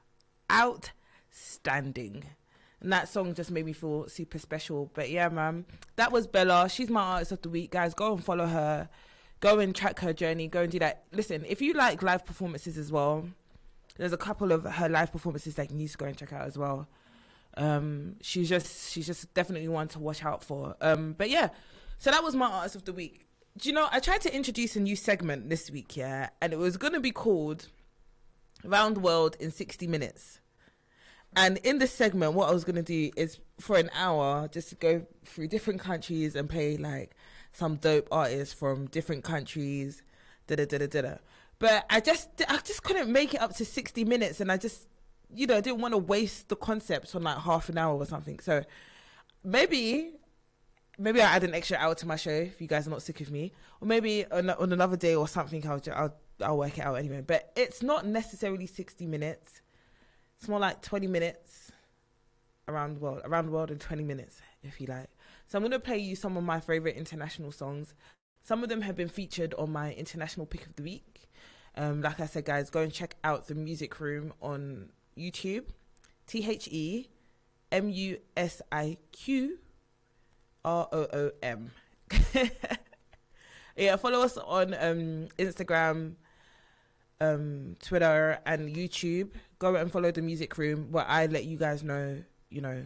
outstanding. And that song just made me feel super special. But yeah, man, that was Bellah. She's my artist of the week, guys. Go and follow her. Go and track her journey. Go and do that. Listen, if you like live performances as well, there's a couple of her live performances that you need to go and check out as well. Um, she's just she's just definitely one to watch out for. Um, but yeah, so that was my artist of the week. Do you know I tried to introduce a new segment this week, yeah, and it was gonna be called Round the World in 60 Minutes. And in this segment, what I was gonna do is for an hour just to go through different countries and play like some dope artists from different countries, da da da da da. But I just I just couldn't make it up to 60 minutes, and I just you know didn't want to waste the concept on like half an hour or something. So maybe maybe I add an extra hour to my show if you guys are not sick of me, or maybe on, on another day or something. I'll, I'll I'll work it out anyway. But it's not necessarily sixty minutes. It's more like twenty minutes around the world, around the world in twenty minutes, if you like. So I'm gonna play you some of my favorite international songs. Some of them have been featured on my international pick of the week. Um, like I said, guys, go and check out the Music Room on YouTube. T H E M U S I Q R O O M. Yeah, follow us on um, Instagram, um, Twitter, and YouTube. Go and follow the Music Room, where I let you guys know, you know,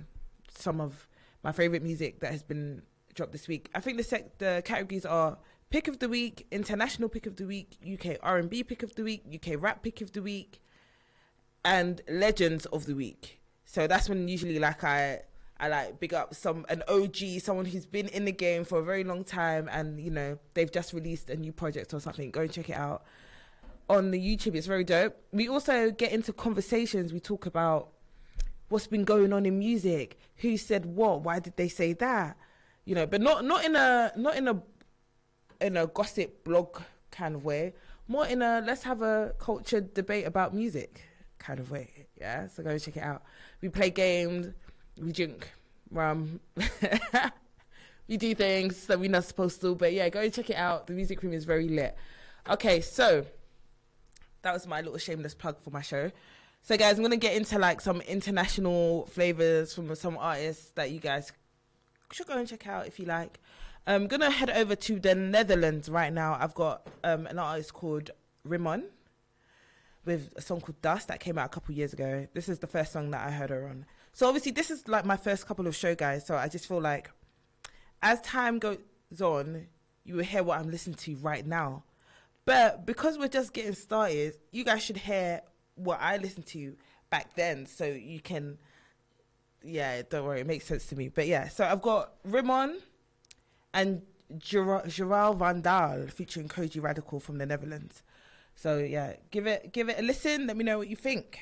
some of my favorite music that has been dropped this week. I think the sec- the categories are Pick of the Week, International Pick of the Week, UK R and B Pick of the Week, UK Rap Pick of the Week, and Legends of the Week. So that's when usually like I I like big up some an OG, someone who's been in the game for a very long time, and you know they've just released a new project or something. Go and check it out on the YouTube. It's very dope. We also get into conversations. We talk about what's been going on in music, who said what, why did they say that, you know, but not not in a not in a in a gossip blog kind of way, more in a let's have a culture debate about music kind of way. Yeah, so go and check it out. We play games, we drink rum, we do things that we're not supposed to. But yeah, go and check it out. The music room is very lit. Okay, so that was my little shameless plug for my show. So guys, I'm gonna get into like some international flavors from some artists that you guys should go and check out if you like. I'm gonna head over to the Netherlands right now. I've got um, an artist called Rimon with a song called Dust that came out a couple years ago. This is the first song that I heard her on. So obviously this is like my first couple of show guys. So I just feel like as time goes on, you will hear what I'm listening to right now. But because we're just getting started, you guys should hear what I listened to back then, so you can. Yeah, don't worry, it makes sense to me. But yeah, so I've got Rimon and Ger- Gerald Van Daal featuring Kojey Radical from the Netherlands. So yeah, give it give it a listen. Let me know what you think.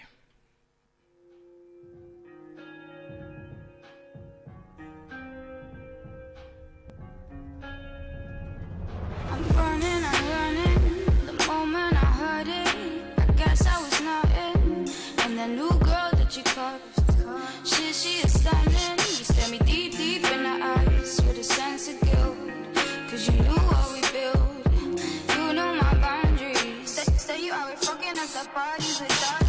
You caught, shit, she is stunning. You stare me deep, deep in the eyes with a sense of guilt. Cause you knew what we built. You know my boundaries. Say, say you out fucking up the parties without you.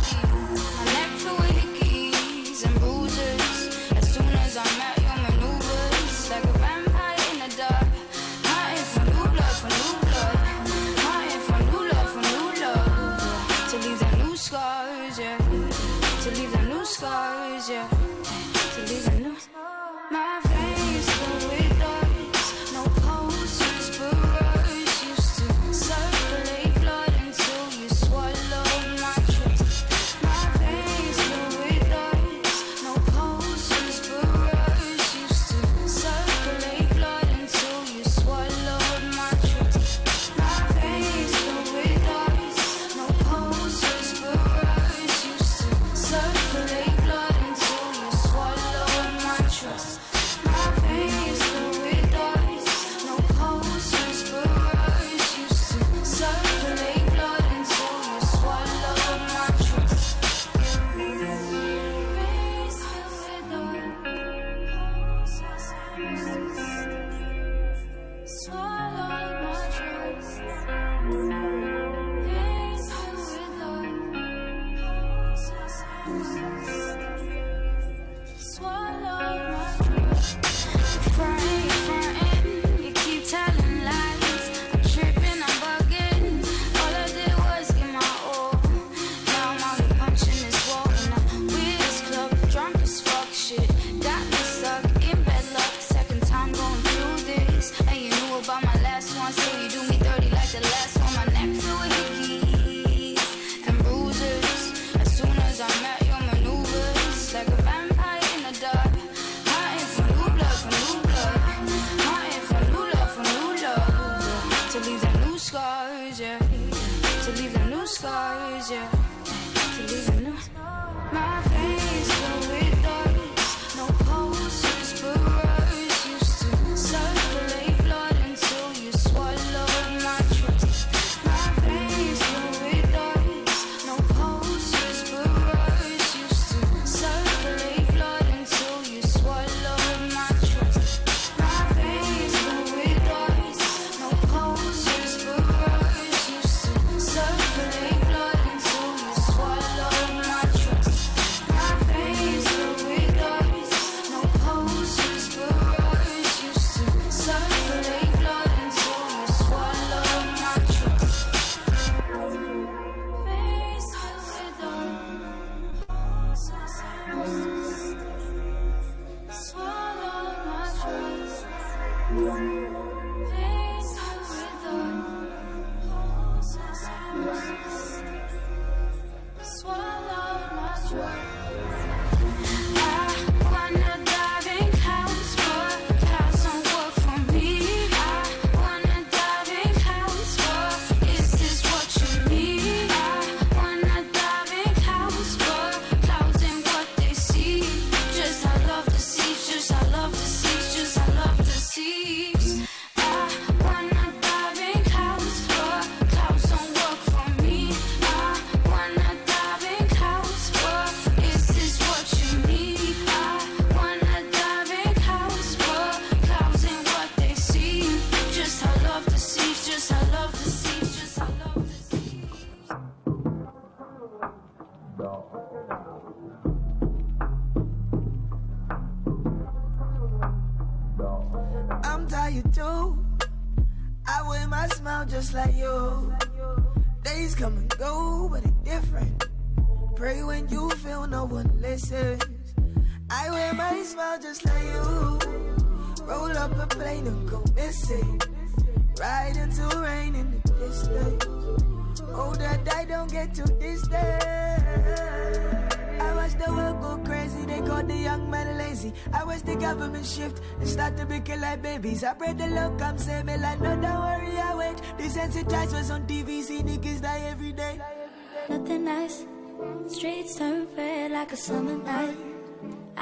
Face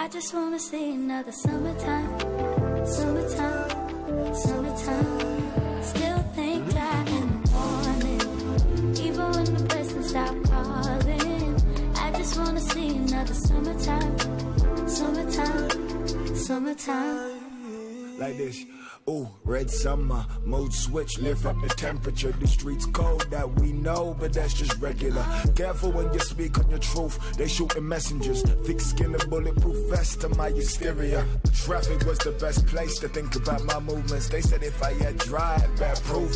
I just wanna see another summertime. Summertime. Summertime. Still think in the morning. Even when the blessings stop calling. I just wanna see another summertime. Summertime. Summertime. like this. Ooh, red summer, mode switch, lift up the temperature. The streets cold that we know, but that's just regular. Careful when you speak on your truth, they shooting messengers. Thick skin and bulletproof vest to my hysteria. Traffic was the best place to think about my movements. They said if I had drive, bad proof.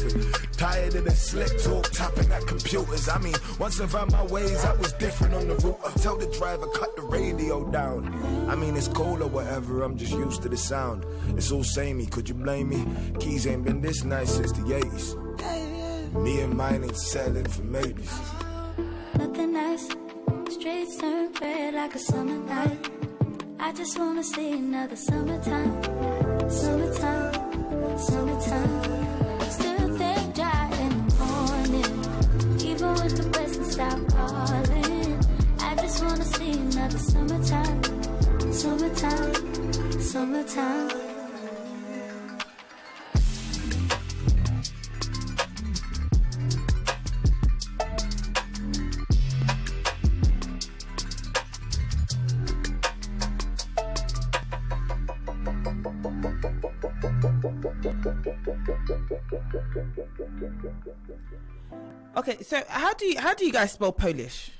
Tired of the slick talk, tapping at computers. I mean, once I found my ways, I was different on the route. I tell the driver, cut the radio down. I mean, it's cold or whatever, I'm just used to the sound. It's all samey, could you blame Keys ain't been this nice since the 80s. Me and mine ain't settling for maybes. Nothing nice. Streets turn red like a summer night. I just wanna see another summertime. Summertime. Summertime. Still think dry in the morning. Even when the blessings stop calling. I just wanna see another summertime. Summertime. Summertime. Okay, so how do you how do you guys spell Polish?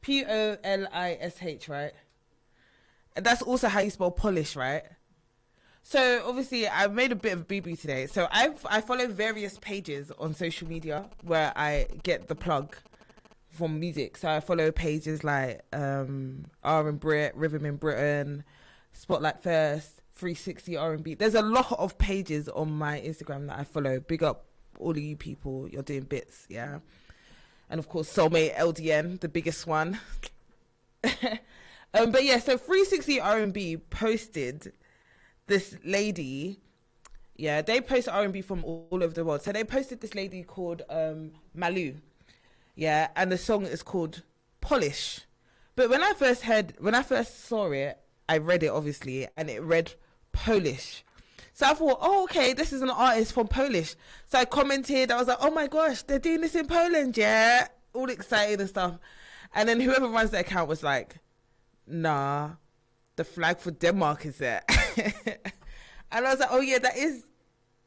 P O L I S H, right? And that's also how you spell Polish, right? So obviously, I made a bit of boo today. So I I follow various pages on social media where I get the plug from music. So I follow pages like um, R and Brit, Rhythm in Britain, Spotlight First, 360 R and B. There's a lot of pages on my Instagram that I follow. Big up all of you people. You're doing bits, yeah. And of course, Soulmate LDN, the biggest one. um, but yeah, so 360 R and B posted this lady, Yeah, they post R and B from all, all over the world. So they posted this lady called um, Malu. Yeah, and the song is called Polish. But when I first heard, when I first saw it, I read it obviously, and it read Polish. So I thought, oh, okay, this is an artist from Polish. So I commented, I was like, oh my gosh, they're doing this in Poland, yeah, all excited and stuff. And then whoever runs the account was like, nah, the flag for Denmark is there. and I was like, oh yeah, that is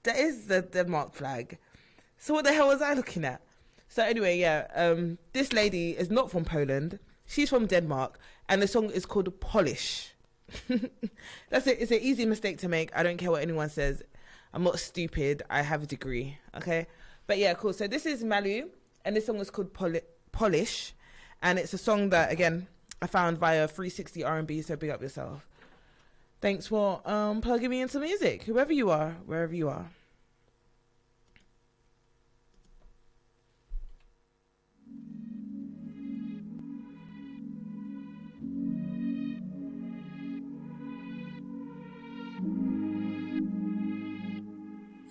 that is the Denmark flag. So what the hell was I looking at? So anyway, yeah, um, this lady is not from Poland. She's from Denmark, and the song is called Polish. That's it. It's an easy mistake to make. I don't care what anyone says. I'm not stupid. I have a degree. Okay, but yeah, cool. So this is Malu, and this song is called Poli- Polish, and it's a song that again I found via 360 R&B. So big up yourself. Thanks for um, plugging me into music, whoever you are, wherever you are.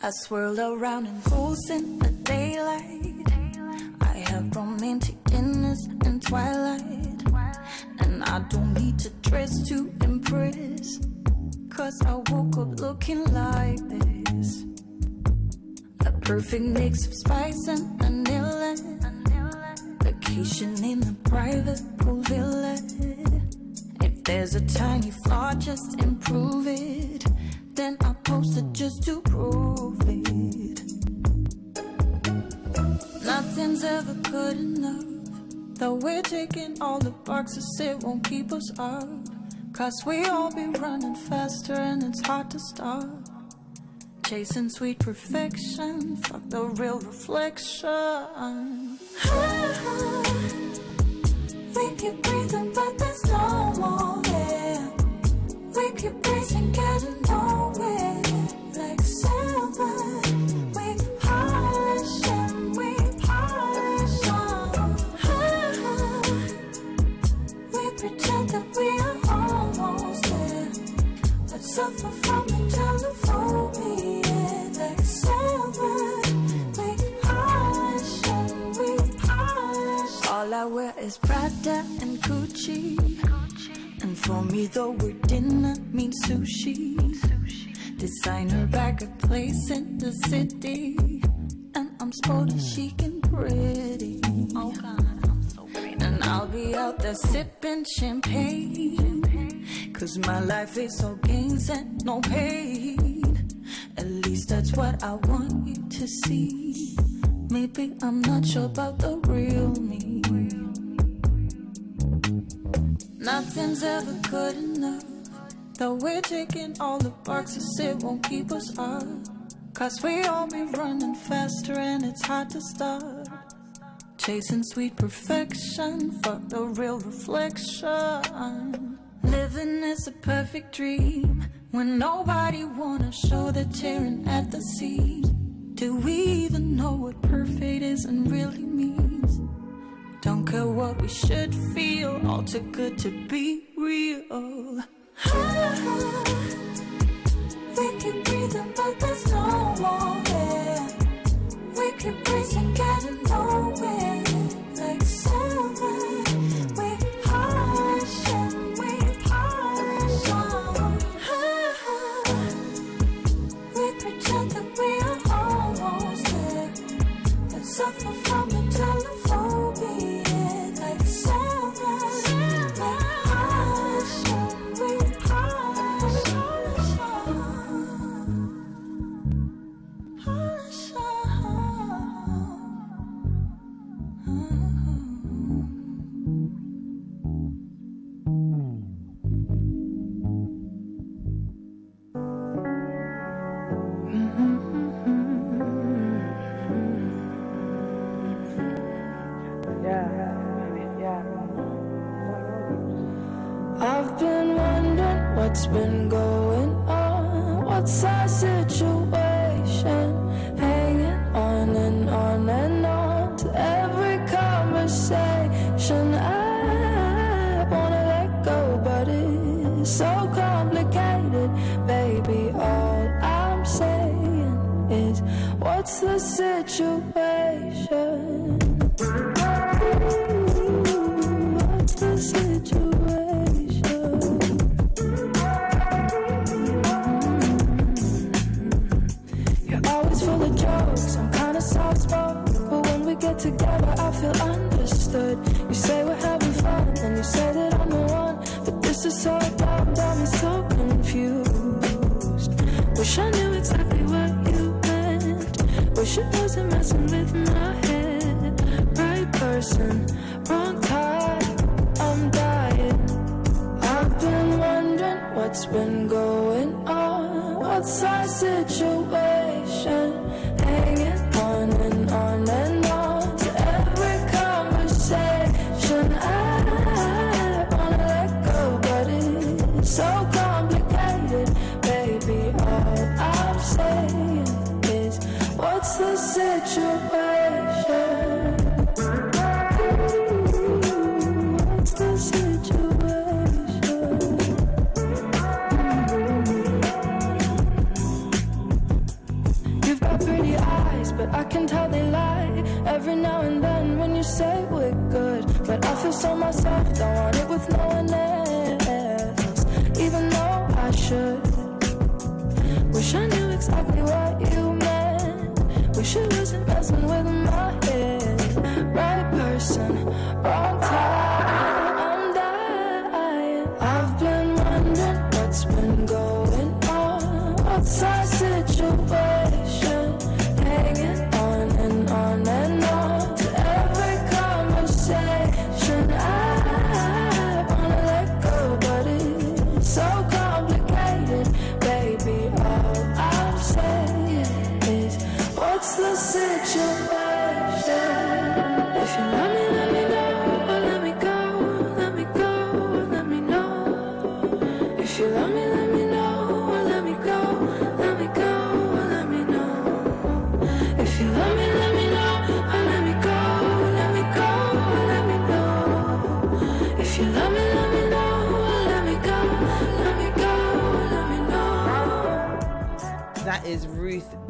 I swirl around in pools in the daylight. I have romantic dinners in twilight. And I don't need to dress to impress. Cause I woke up looking like this. A perfect mix of spice and vanilla. Vacation in a private pool villa. If there's a tiny flaw, just improve it. Then I post it just to prove it. Nothing's ever good enough. Though we're taking all the boxes, it won't keep us up. Cause we all be running faster and it's hard to stop. Chasing sweet perfection, fuck the real reflection. we keep breathing, but there's no more. We keep racing, getting nowhere. Like silver, we polish and we polish on. We pretend that we are almost there, but suffer from internal phobia. Like silver, we polish and we polish. All I wear is Prada and Gucci. And for me, the word dinner means sushi. Designer bag a place in the city. And I'm sporty, chic, and oh, pretty. And I'll be out there sipping champagne. Cause my life is all gains and no pain. At least that's what I want you to see. Maybe I'm not sure about the real me. Nothing's ever good enough. Though we're taking all the boxes, it won't keep us up. Cause we all be running faster and it's hard to stop. Chasing sweet perfection, fuck the real reflection. Living is a perfect dream when nobody wanna show they're tearing at the seams. Do we even know what perfect is and really means? Don't care what we should feel, all too good to be real. We keep breathing, but there's no more oh, air. We keep racing,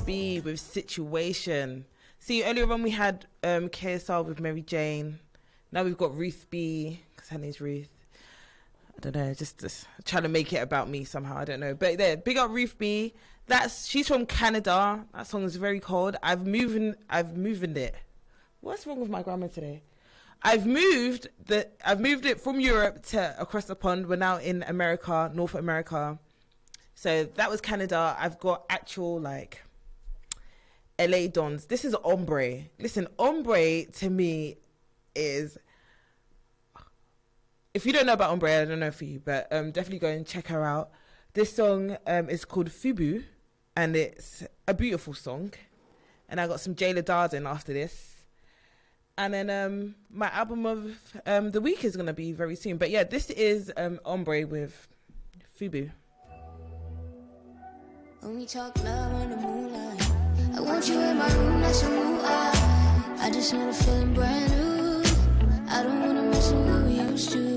Ruth B with Situation. See, earlier on we had um, with Mary Jane. Now we've got Ruth B because her name's Ruth. I don't know, just, just trying to make it about me somehow. I don't know, but there, big up Ruth B. That's she's from Canada. That song is very cold. I've moving, I've moving it. What's wrong with my grammar today? I've moved the, I've moved it from Europe to across the pond. We're now in America, North America. So that was Canada. I've got actual like LA Dons. This is Ambré. Listen, Ambré to me is if you don't know about Ambré, I don't know for you, but um, definitely go and check her out. This song um, is called Fubu, and it's a beautiful song. And I got some Jayla Darden after this. And then um, my album of um, the week is going to be very soon. But yeah, this is um, Ambré with Fubu. When we talk love on the moonlight, I want you in my room, that's a moon eye. I just want a feeling brand new. I don't wanna miss what we used to.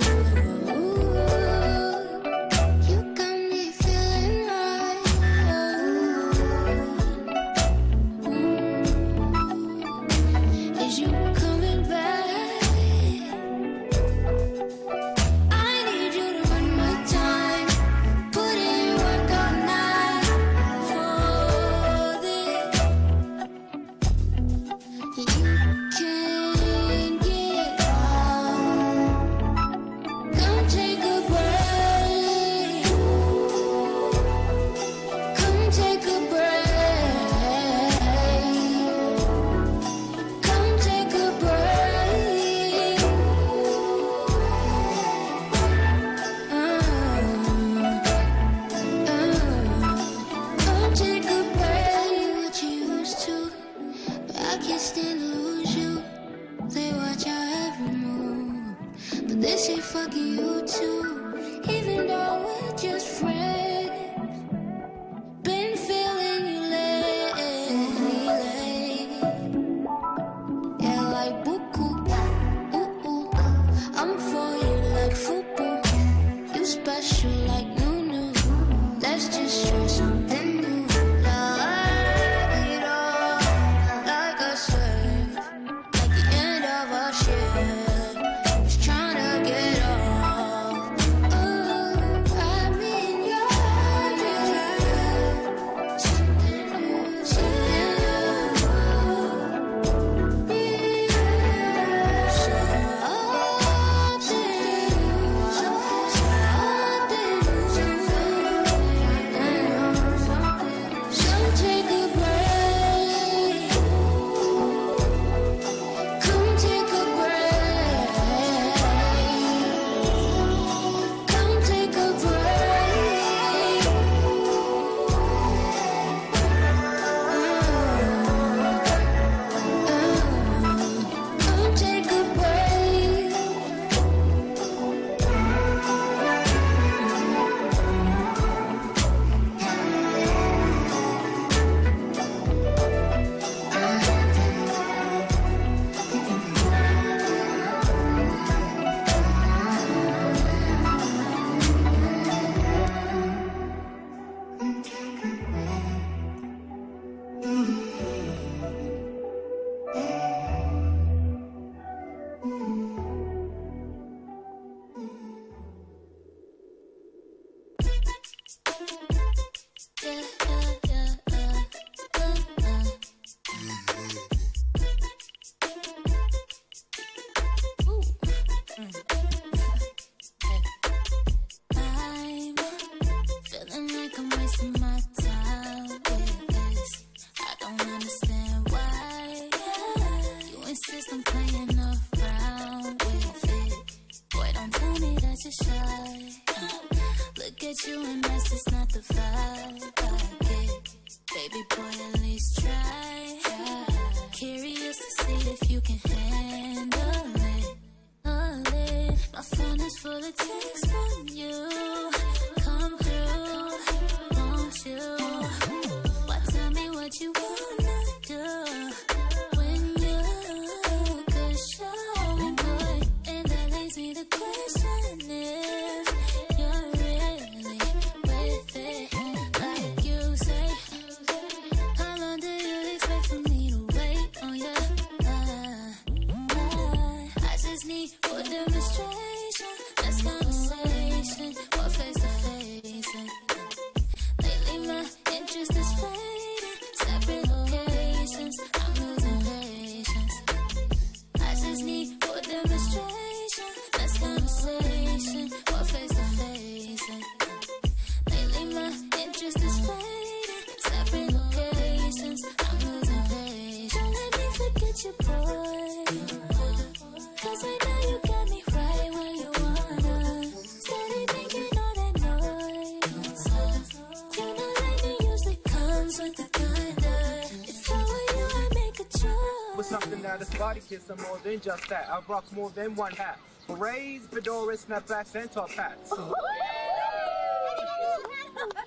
Is body more than just that. I rock more than one hat. Berets, fedoras, snapbacks, and top hats. All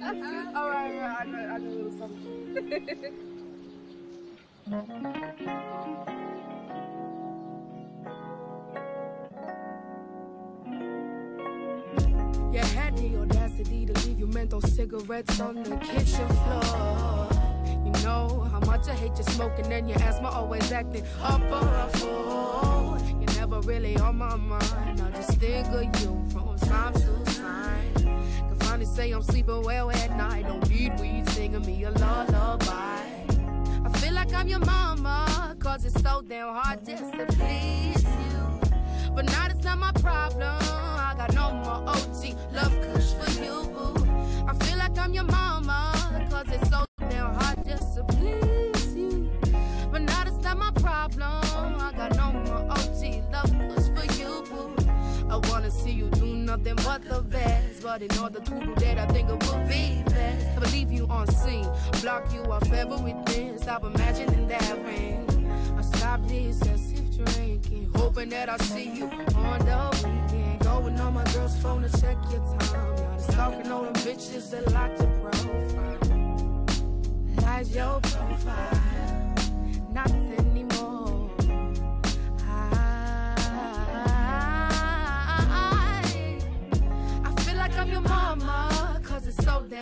right, yeah, I know, I know a little something. You had the audacity to leave your menthol cigarettes on the kitchen floor. Much I hate you smoking, and your asthma always acting up or a fool. You're never really on my mind. I just think of you from time to time. Can finally say I'm sleeping well at night. Don't need weed singing me a lullaby. I feel like I'm your mama, cause it's so damn hard just to please you. But now that's not my problem. I got no more OG love kush for you, boo. I feel like I'm your mama, cause it's so nothing but the best. But in order to do that, I think it would be best. I believe you on scene, block you off everything. Stop imagining that ring. I stop the excessive drinking, hoping that I see you on the weekend. Going on my girl's phone to check your time. Now the stalking all them bitches that like your profile. How's your profile? Not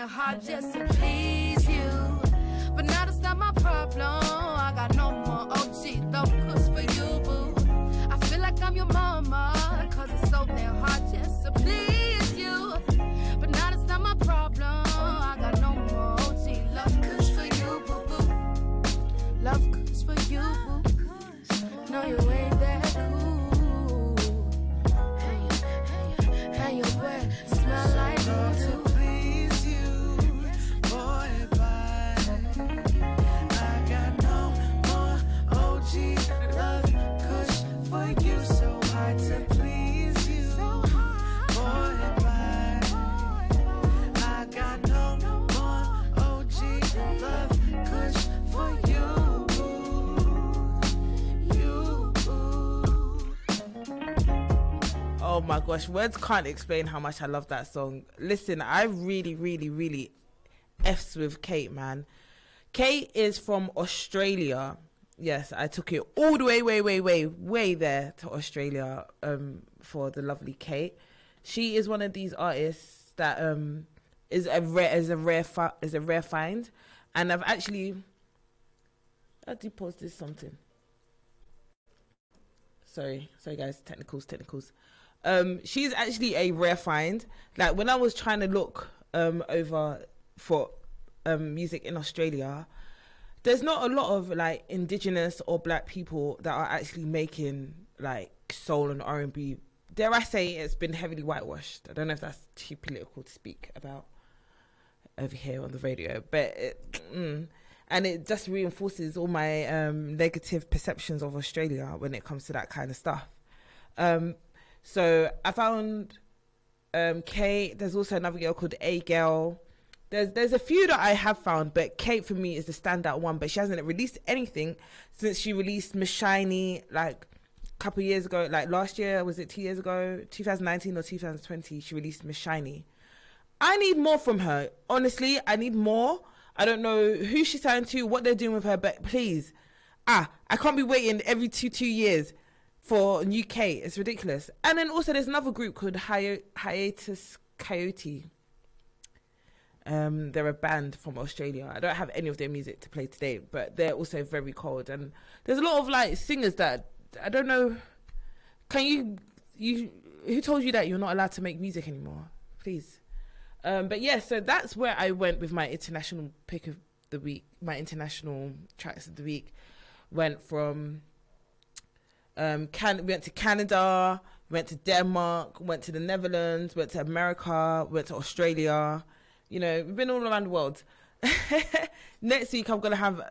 hard just to please you. But now that's not my problem. My gosh, words can't explain how much I love that song. Listen, I really, really, really f's with Kaiit, man. Kaiit is from Australia. Yes, I took it all the way, way, way, way, way there to Australia um, for the lovely Kaiit. She is one of these artists that um, is a rare, is a rare, fi- is a rare find, and I've actually. I did post this something. Sorry, sorry guys, technicals, technicals. Um, she's actually a rare find. Like when I was trying to look um over for um music in Australia, there's not a lot of like indigenous or black people that are actually making like soul and R and B. Dare I say it's been heavily whitewashed? I don't know if that's too political to speak about over here on the radio, but it, mm, and it just reinforces all my um, negative perceptions of Australia when it comes to that kind of stuff. Um, so I found um, Kaiit. There's also another girl called A Girl. There's there's a few that I have found, but Kaiit for me is the standout one. But she hasn't released anything since she released Miss Shiny like a couple years ago. Like last year, was it two years ago, 2019 or 2020? She released Miss Shiny. I need more from her. Honestly, I need more. I don't know who she's signed to, what they're doing with her, but please, ah, I can't be waiting every two two years for UK. It's ridiculous. And then also there's another group called Hi- Hiatus Kaiyote. Um, they're a band from Australia. I don't have any of their music to play today, but they're also very cold. And there's a lot of like singers that I don't know. Can you you who told you that you're not allowed to make music anymore? Please. Um, but yeah, so that's where I went with my international pick of the week. My international tracks of the week went from um, Can- we went to Canada, went to Denmark, went to the Netherlands, went to America, went to Australia. You know, we've been all around the world. Next week, I'm gonna have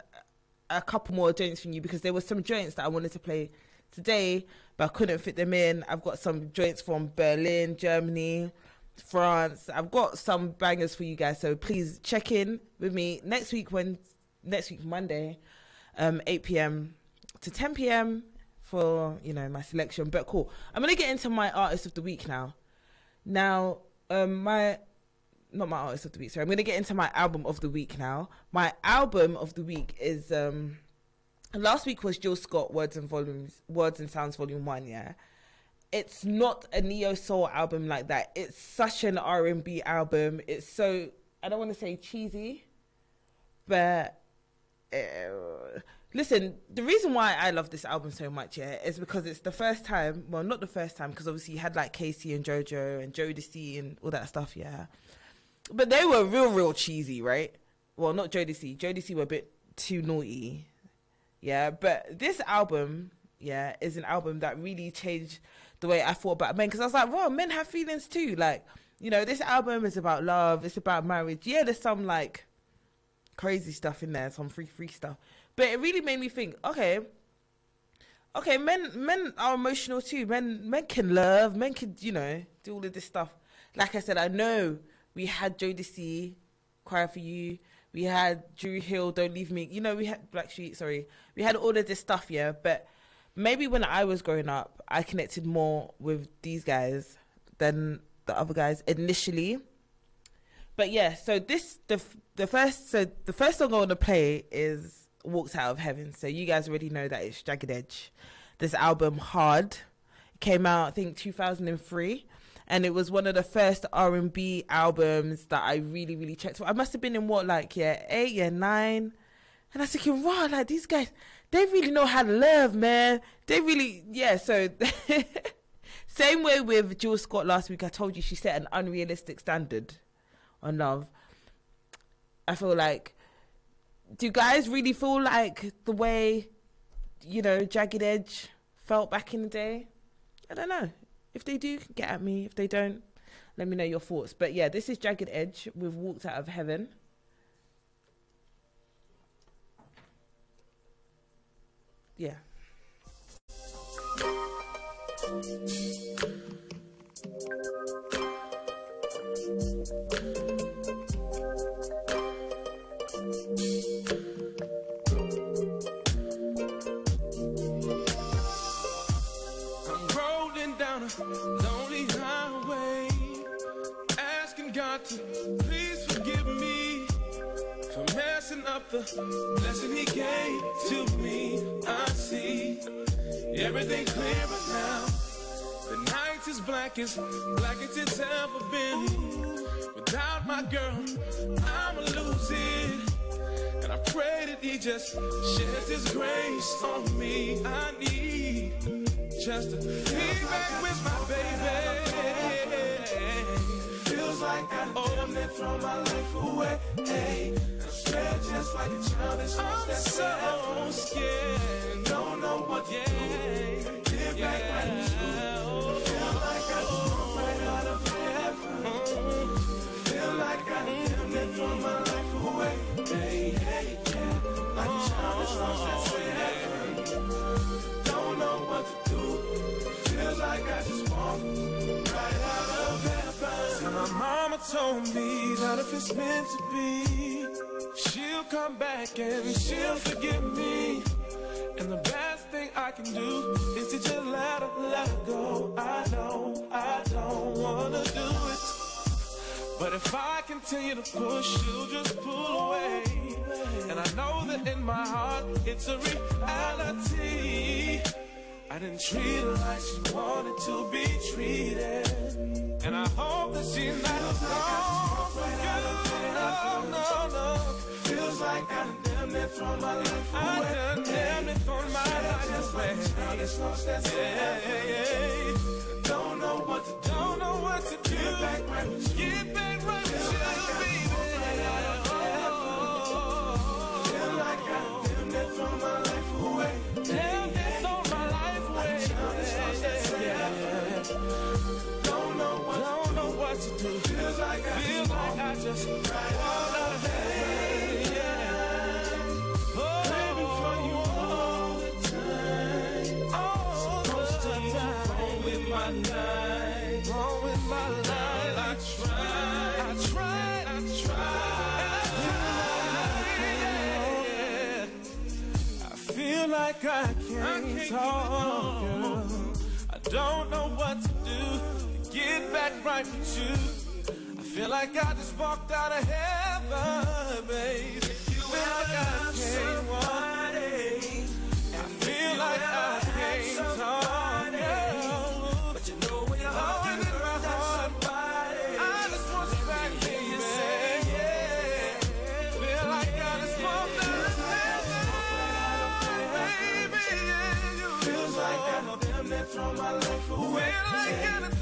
a couple more joints from you because there were some joints that I wanted to play today, but I couldn't fit them in. I've got some joints from Berlin, Germany, France. I've got some bangers for you guys, so please check in with me next week when next week Monday, um, 8 p.m. to 10 p.m. for you know my selection. But cool, I'm gonna get into my artist of the week now. Now, um, my not my artist of the week. Sorry, I'm gonna get into my album of the week now. My album of the week is um, last week was Jill Scott Words and Volumes, Words and Sounds Volume One. Yeah, it's not a neo soul album like that. It's such an R and B album. It's so I don't want to say cheesy, but uh, listen. The reason why I love this album so much, yeah, is because it's the first time. Well, not the first time, because obviously you had like K-Ci and JoJo and Jodeci and all that stuff, yeah. But they were real, real cheesy, right? Well, not Jodeci. Jodeci were a bit too naughty, yeah. But this album, yeah, is an album that really changed the way I thought about men because I was like, well, men have feelings too. Like, you know, this album is about love. It's about marriage. Yeah, there's some like crazy stuff in there, some free free stuff. But it really made me think, okay, okay, men men are emotional too. Men men can love. Men can you know do all of this stuff. Like I said, I know we had Jodeci, Cry for You. We had Dru Hill, Don't Leave Me. You know, we had Black Sheep. Sorry, we had all of this stuff, yeah. But maybe when I was growing up, I connected more with these guys than the other guys initially. But yeah, so this the the first so the first song I want to play is "Walked Out of Heaven." So you guys already know that it's Jagged Edge. This album, Hard, came out I think 2003, and it was one of the first R and B albums that I really really checked for. I must have been in what like yeah eight yeah nine, and I was thinking wow like these guys they really know how to love man. They really yeah so. Same way with Jill Scott last week. I told you she set an unrealistic standard on love. I feel like, do guys really feel like the way, you know, Jagged Edge felt back in the day? I don't know. If they do, get at me. If they don't, let me know your thoughts. But yeah, this is Jagged Edge. We've walked out of heaven. Yeah. Messing up the blessing He gave to me. I see everything clearer now. The night is black as black as it's ever been. Without my girl, I'ma lose it. And I pray that he just sheds his grace on me. I need just to be back with my baby feels like I oh. damn my life away. Hey, I'm scared just like a child lost that so scared. Don't know what to yeah. do. Give yeah. back my truth. Feel like I just oh. right out of heaven. Oh. Feel like I done damn my life away. Hey, hey, yeah. Like a oh. child that's lost that so Don't know what to do. Feel like I just walked told me that if it's meant to be, she'll come back and she'll forgive me. And the best thing I can do is to just let her, let go. I know I don't wanna do it. But if I continue to push, she'll just pull away. And I know that in my heart, it's a reality. I didn't treat her like she wanted to be treated. And I hope that she's not wrong for you. No, no, no. Feels like I done damn it thrown my life away. I done damn it thrown my life away. Yeah, yeah, yeah. Don't know what to do. Don't know what to do. Get back right with you. Get back right with you, I just. Oh, baby, for you all the time. All time. Wrong with my life. Wrong with my life. I tried. I tried. I tried. I feel like I can't, talk, girl. I don't know what to do to get back right with you. Feel like I just walked out of heaven, babe. Feel like I walk. I feel like I talk, girl. But you know when you're in my heart, I just want you back, baby. Yeah. Feel like I just walked out of heaven, baby. Yeah, you Feels like I'm damn near throw my life away. Feel like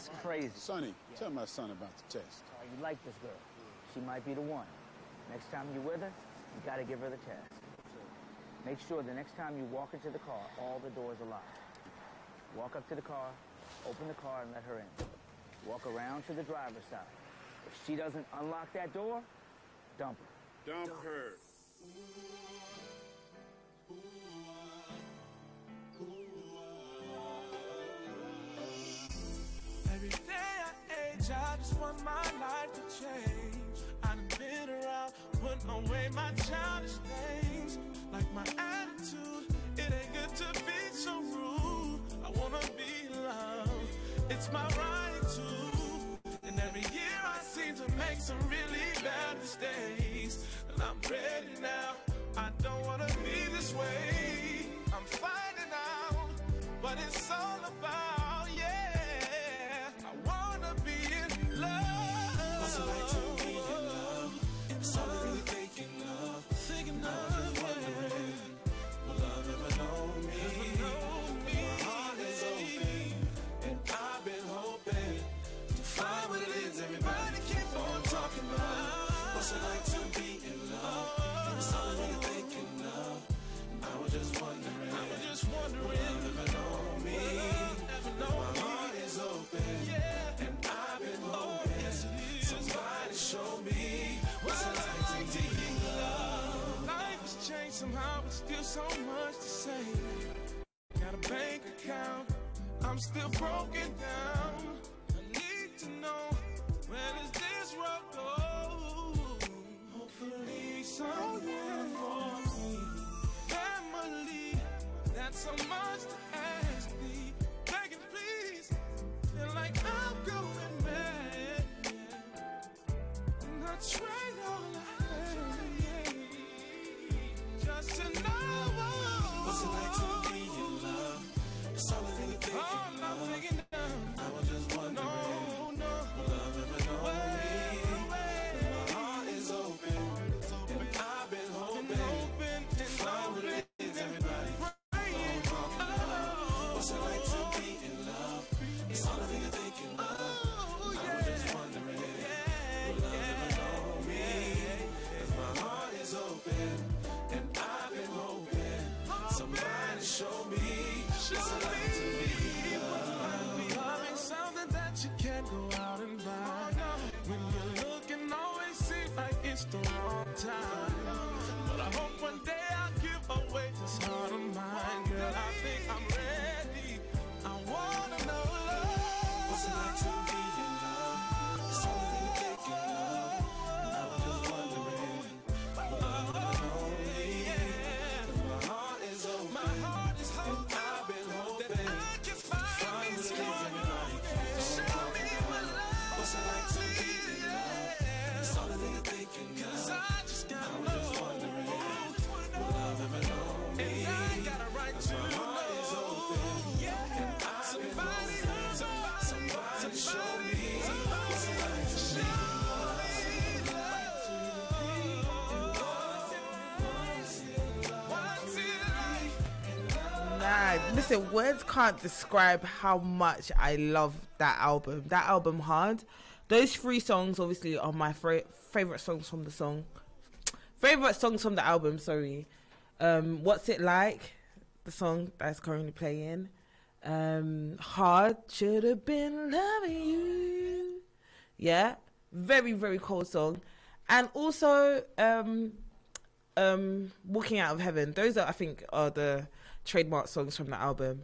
That's crazy. Sonny, tell my son about the test. Oh, you like this girl. She might be the one. Next time you're with her, you gotta give her the test. Make sure the next time you walk into the car, all the doors are locked. Walk up to the car, open the car, and let her in. Walk around to the driver's side. If she doesn't unlock that door, dump her. Dump her. Every day I age, I just want my life to change. I done been around, putting away my childish things. Like my attitude, it ain't good to be so rude. I wanna be loved, it's my right to. And every year I seem to make some really bad mistakes. And I'm ready now, I don't wanna be this way. I'm finding out what it's all about, yeah. What's it like to be in love? It's all I'm really thinking of. I was just so much to say. Got a bank account, I'm still broken down. I need to know where does this road go? Hopefully, someone for me. Family, that's so much to ask me. Begging, please, feel like I'm going mad. And I trade I'm not of. thinking I think I'm listen, words can't describe how much I love that album. That album, Hard. Those three songs, obviously, are my fra- favorite songs from the song. Favorite songs from the album. Sorry. Um, What's it like? The song that's currently playing. Um, Hard should have been loving you. Yeah, very very cold song, and also um, um, Walking Out of Heaven. Those are, I think, are the trademark songs from the album.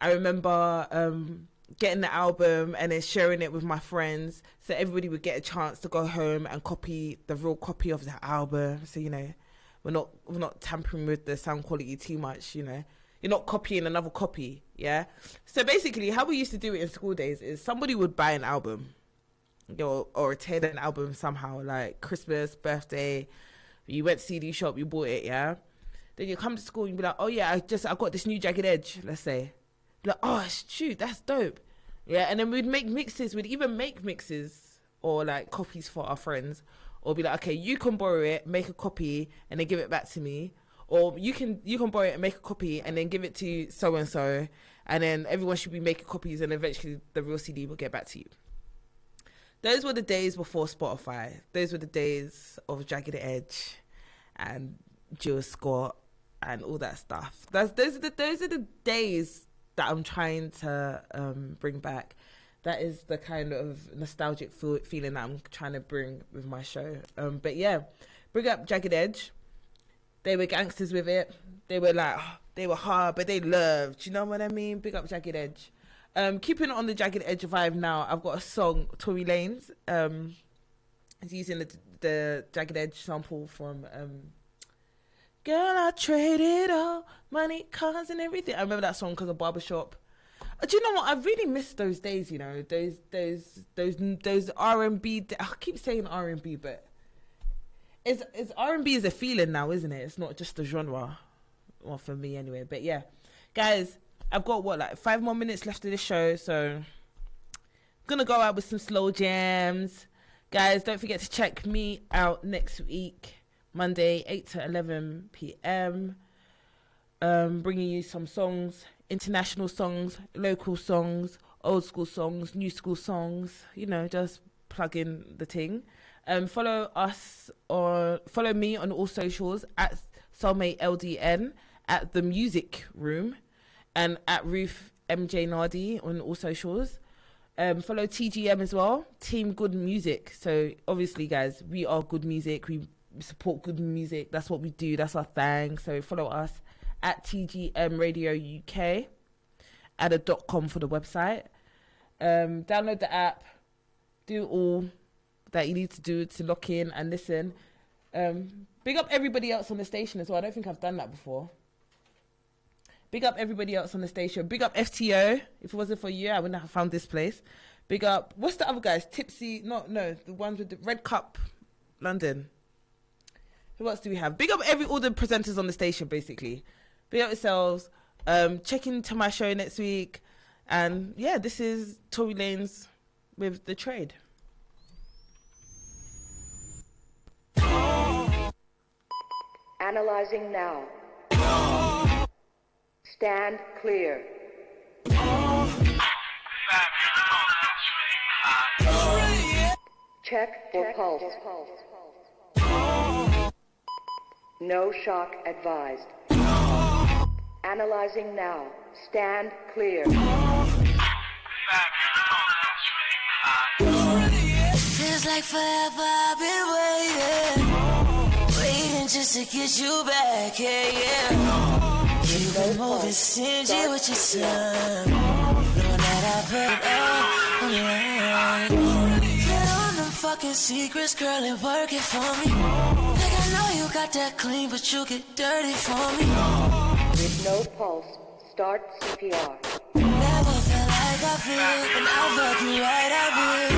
I remember um, getting the album and then sharing it with my friends, so everybody would get a chance to go home and copy the real copy of the album. So you know, we're not we're not tampering with the sound quality too much. You know, you're not copying another copy. Yeah. So basically, how we used to do it in school days is somebody would buy an album or, or attend an album somehow, like Christmas, birthday. You went CD shop, you bought it, yeah. Then you come to school and you be like, oh yeah, I just I got this new jagged edge. Let's say, like oh shoot, that's dope, yeah. And then we'd make mixes. We'd even make mixes or like copies for our friends, or be like, okay, you can borrow it, make a copy, and then give it back to me. or you can you can borrow it and make a copy and then give it to so and so, and then everyone should be making copies, and eventually the real CD will get back to you. Those were the days before Spotify. Those were the days of Jagged Edge and Jill Scott and all that stuff. That's those are the those are the days that I'm trying to um, bring back. That is the kind of nostalgic feel, feeling that I'm trying to bring with my show. Um, but yeah, bring up Jagged Edge. They were gangsters with it. They were like they were hard, but they loved. You know what I mean? Big up Jagged Edge. Um, keeping on the Jagged Edge vibe now. I've got a song, Tory Lanez. Um, he's using the the Jagged Edge sample from um, Girl, I traded all money, cars, and everything. I remember that song because of Barbershop. Uh, Do you know what? I really miss those days. You know, those those those those R and B. I keep saying R and B, but it's it's R and B is a feeling now, isn't it? It's not just a genre. Well, for me anyway. But yeah, guys, I've got what like five more minutes left of the show, so I'm gonna go out with some slow jams. Guys, don't forget to check me out next week, Monday, 8 to 11 p.m. Um, bringing you some songs, international songs, local songs, old school songs, new school songs. You know, just plug in the thing. Um, follow us or follow me on all socials at Soulmate LDN at the Music Room and at Ruth MJ Nardi on all socials. Um, follow TGM as well, Team Good Music. So obviously, guys, we are good music. We support good music. That's what we do. That's our thing. So follow us at TGM Radio UK. Add a dot com for the website. Um, download the app. Do all that you need to do to lock in and listen. Um, big up everybody else on the station as well. I don't think I've done that before. Big up everybody else on the station. Big up FTO. If it wasn't for you, I wouldn't have found this place. Big up. What's the other guys? Tipsy. No, no, the ones with the Red Cup, London. Who else do we have? Big up every all the presenters on the station, basically. Big up yourselves. Um, check into my show next week. And yeah, this is Tory Lanez with the trade. Analyzing now. Stand clear. Check for pulse. No shock advised. Analyzing now. Stand clear. Feels like forever I've been waiting. Waiting just to get you back, yeah, yeah. You been moving stingy with your son. Knowing that I put it. Get on them fucking secrets, girl, and work it for me. Know you got that clean, but you get dirty for me. With no pulse, start CPR. Never felt like I feel, and I'll fuck you right, I will.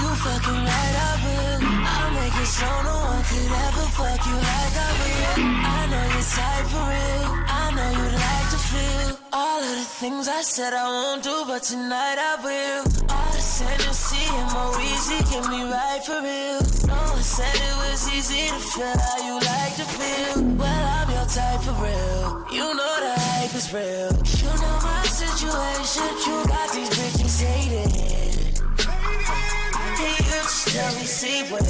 You fucking right, I will. I'll make it so no one could ever fuck you like I will. I know you're tight for real. I know you'd like to feel all of the things I said I won't do, but tonight I will. All the Tennessee and more easy, get me right for real. No one said it was easy to feel how you like to feel. Well, I'm your type for real. You know the hype is real. You know my situation. You got these bitches hating. Hey, you just tell me, see when.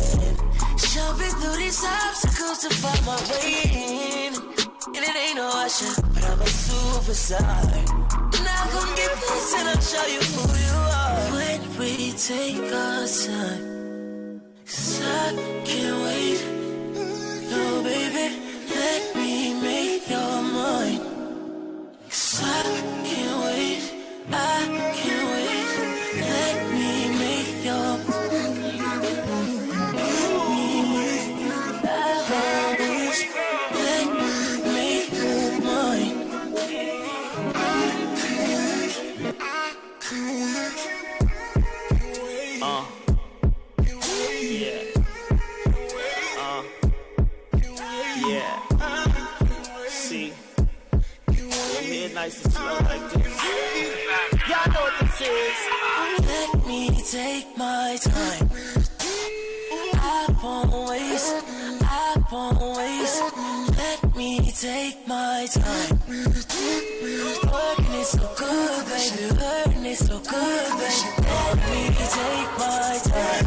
Jumping through these obstacles to find my way in. And it ain't no usher, but I'm a superstar. Now come get this and I'll show you who you are. When we take our time, 'cause I can't wait. So good, baby. Working it so good, baby. Let me take my time.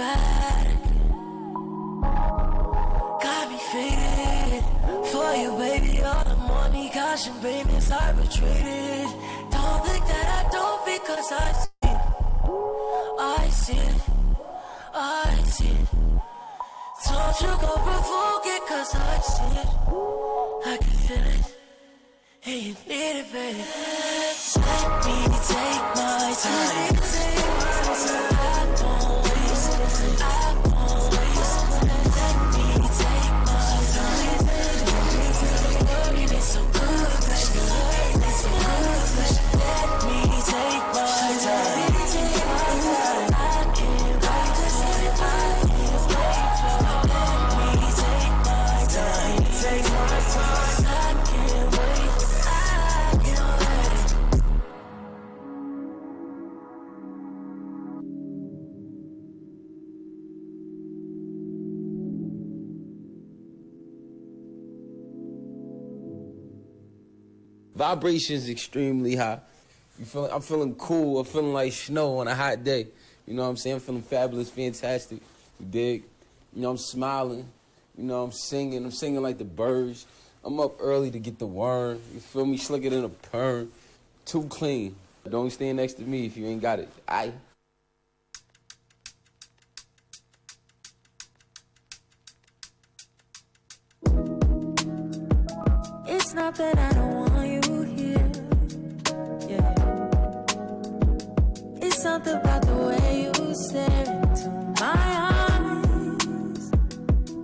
Again. Got me faded for you, baby. All the money, gosh, and payments I retreated. Don't think that I don't because I see it. I see it. I see it. Don't you go provoke it cause I see it. I can feel it. And you need it, baby. Let me take my time. I won't waste Vibrations extremely high. You feel, I'm feeling cool. I'm feeling like snow on a hot day. You know what I'm saying? I'm feeling fabulous, fantastic. You dig? You know, I'm smiling. You know, I'm singing. I'm singing like the birds. I'm up early to get the worm. You feel me? Slicker than a perm. Too clean. Don't stand next to me if you ain't got it. I. It's not that I don't want you something about the way you stare into my eyes.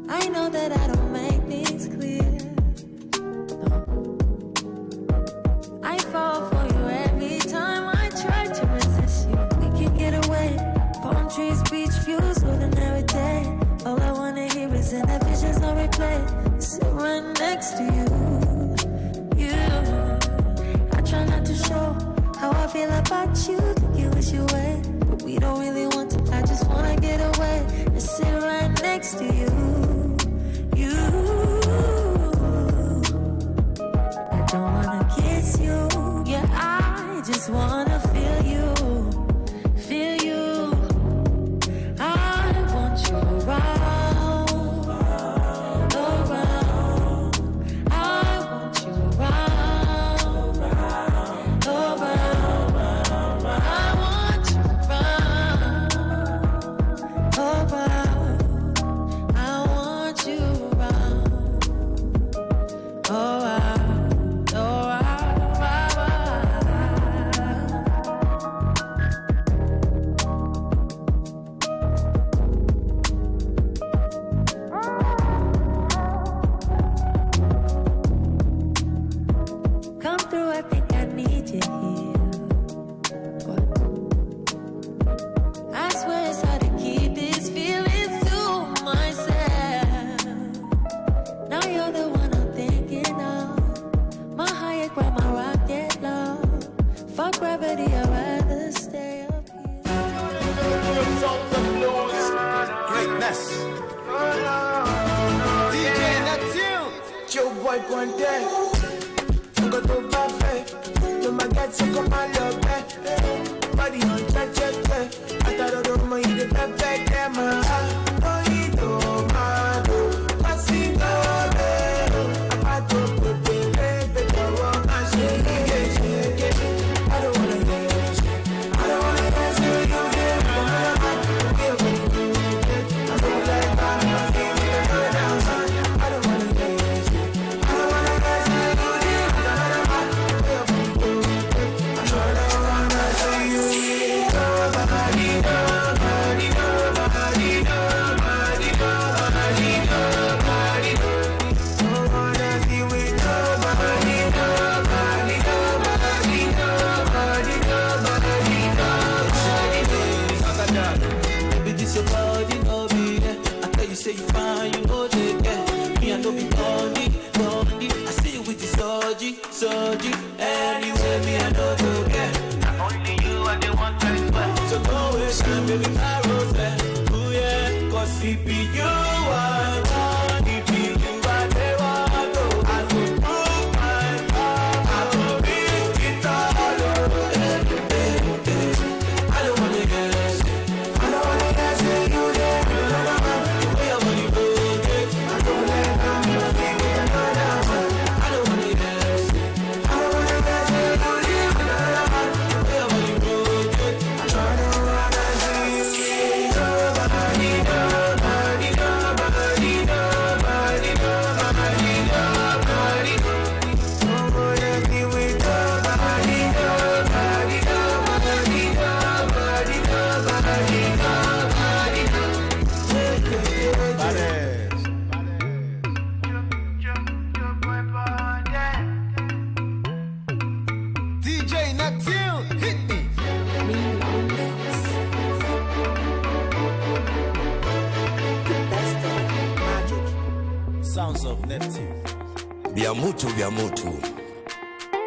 I know that I don't make things clear. No. I fall for you every time I try to resist you. We can get away. Palm trees, beach views, ordinary day. All I wanna hear is in the visions on replay. Sit right next to you. You. I try not to show how I feel about you. Think you away, but we don't really want to. I just wanna get away and sit right next to. You.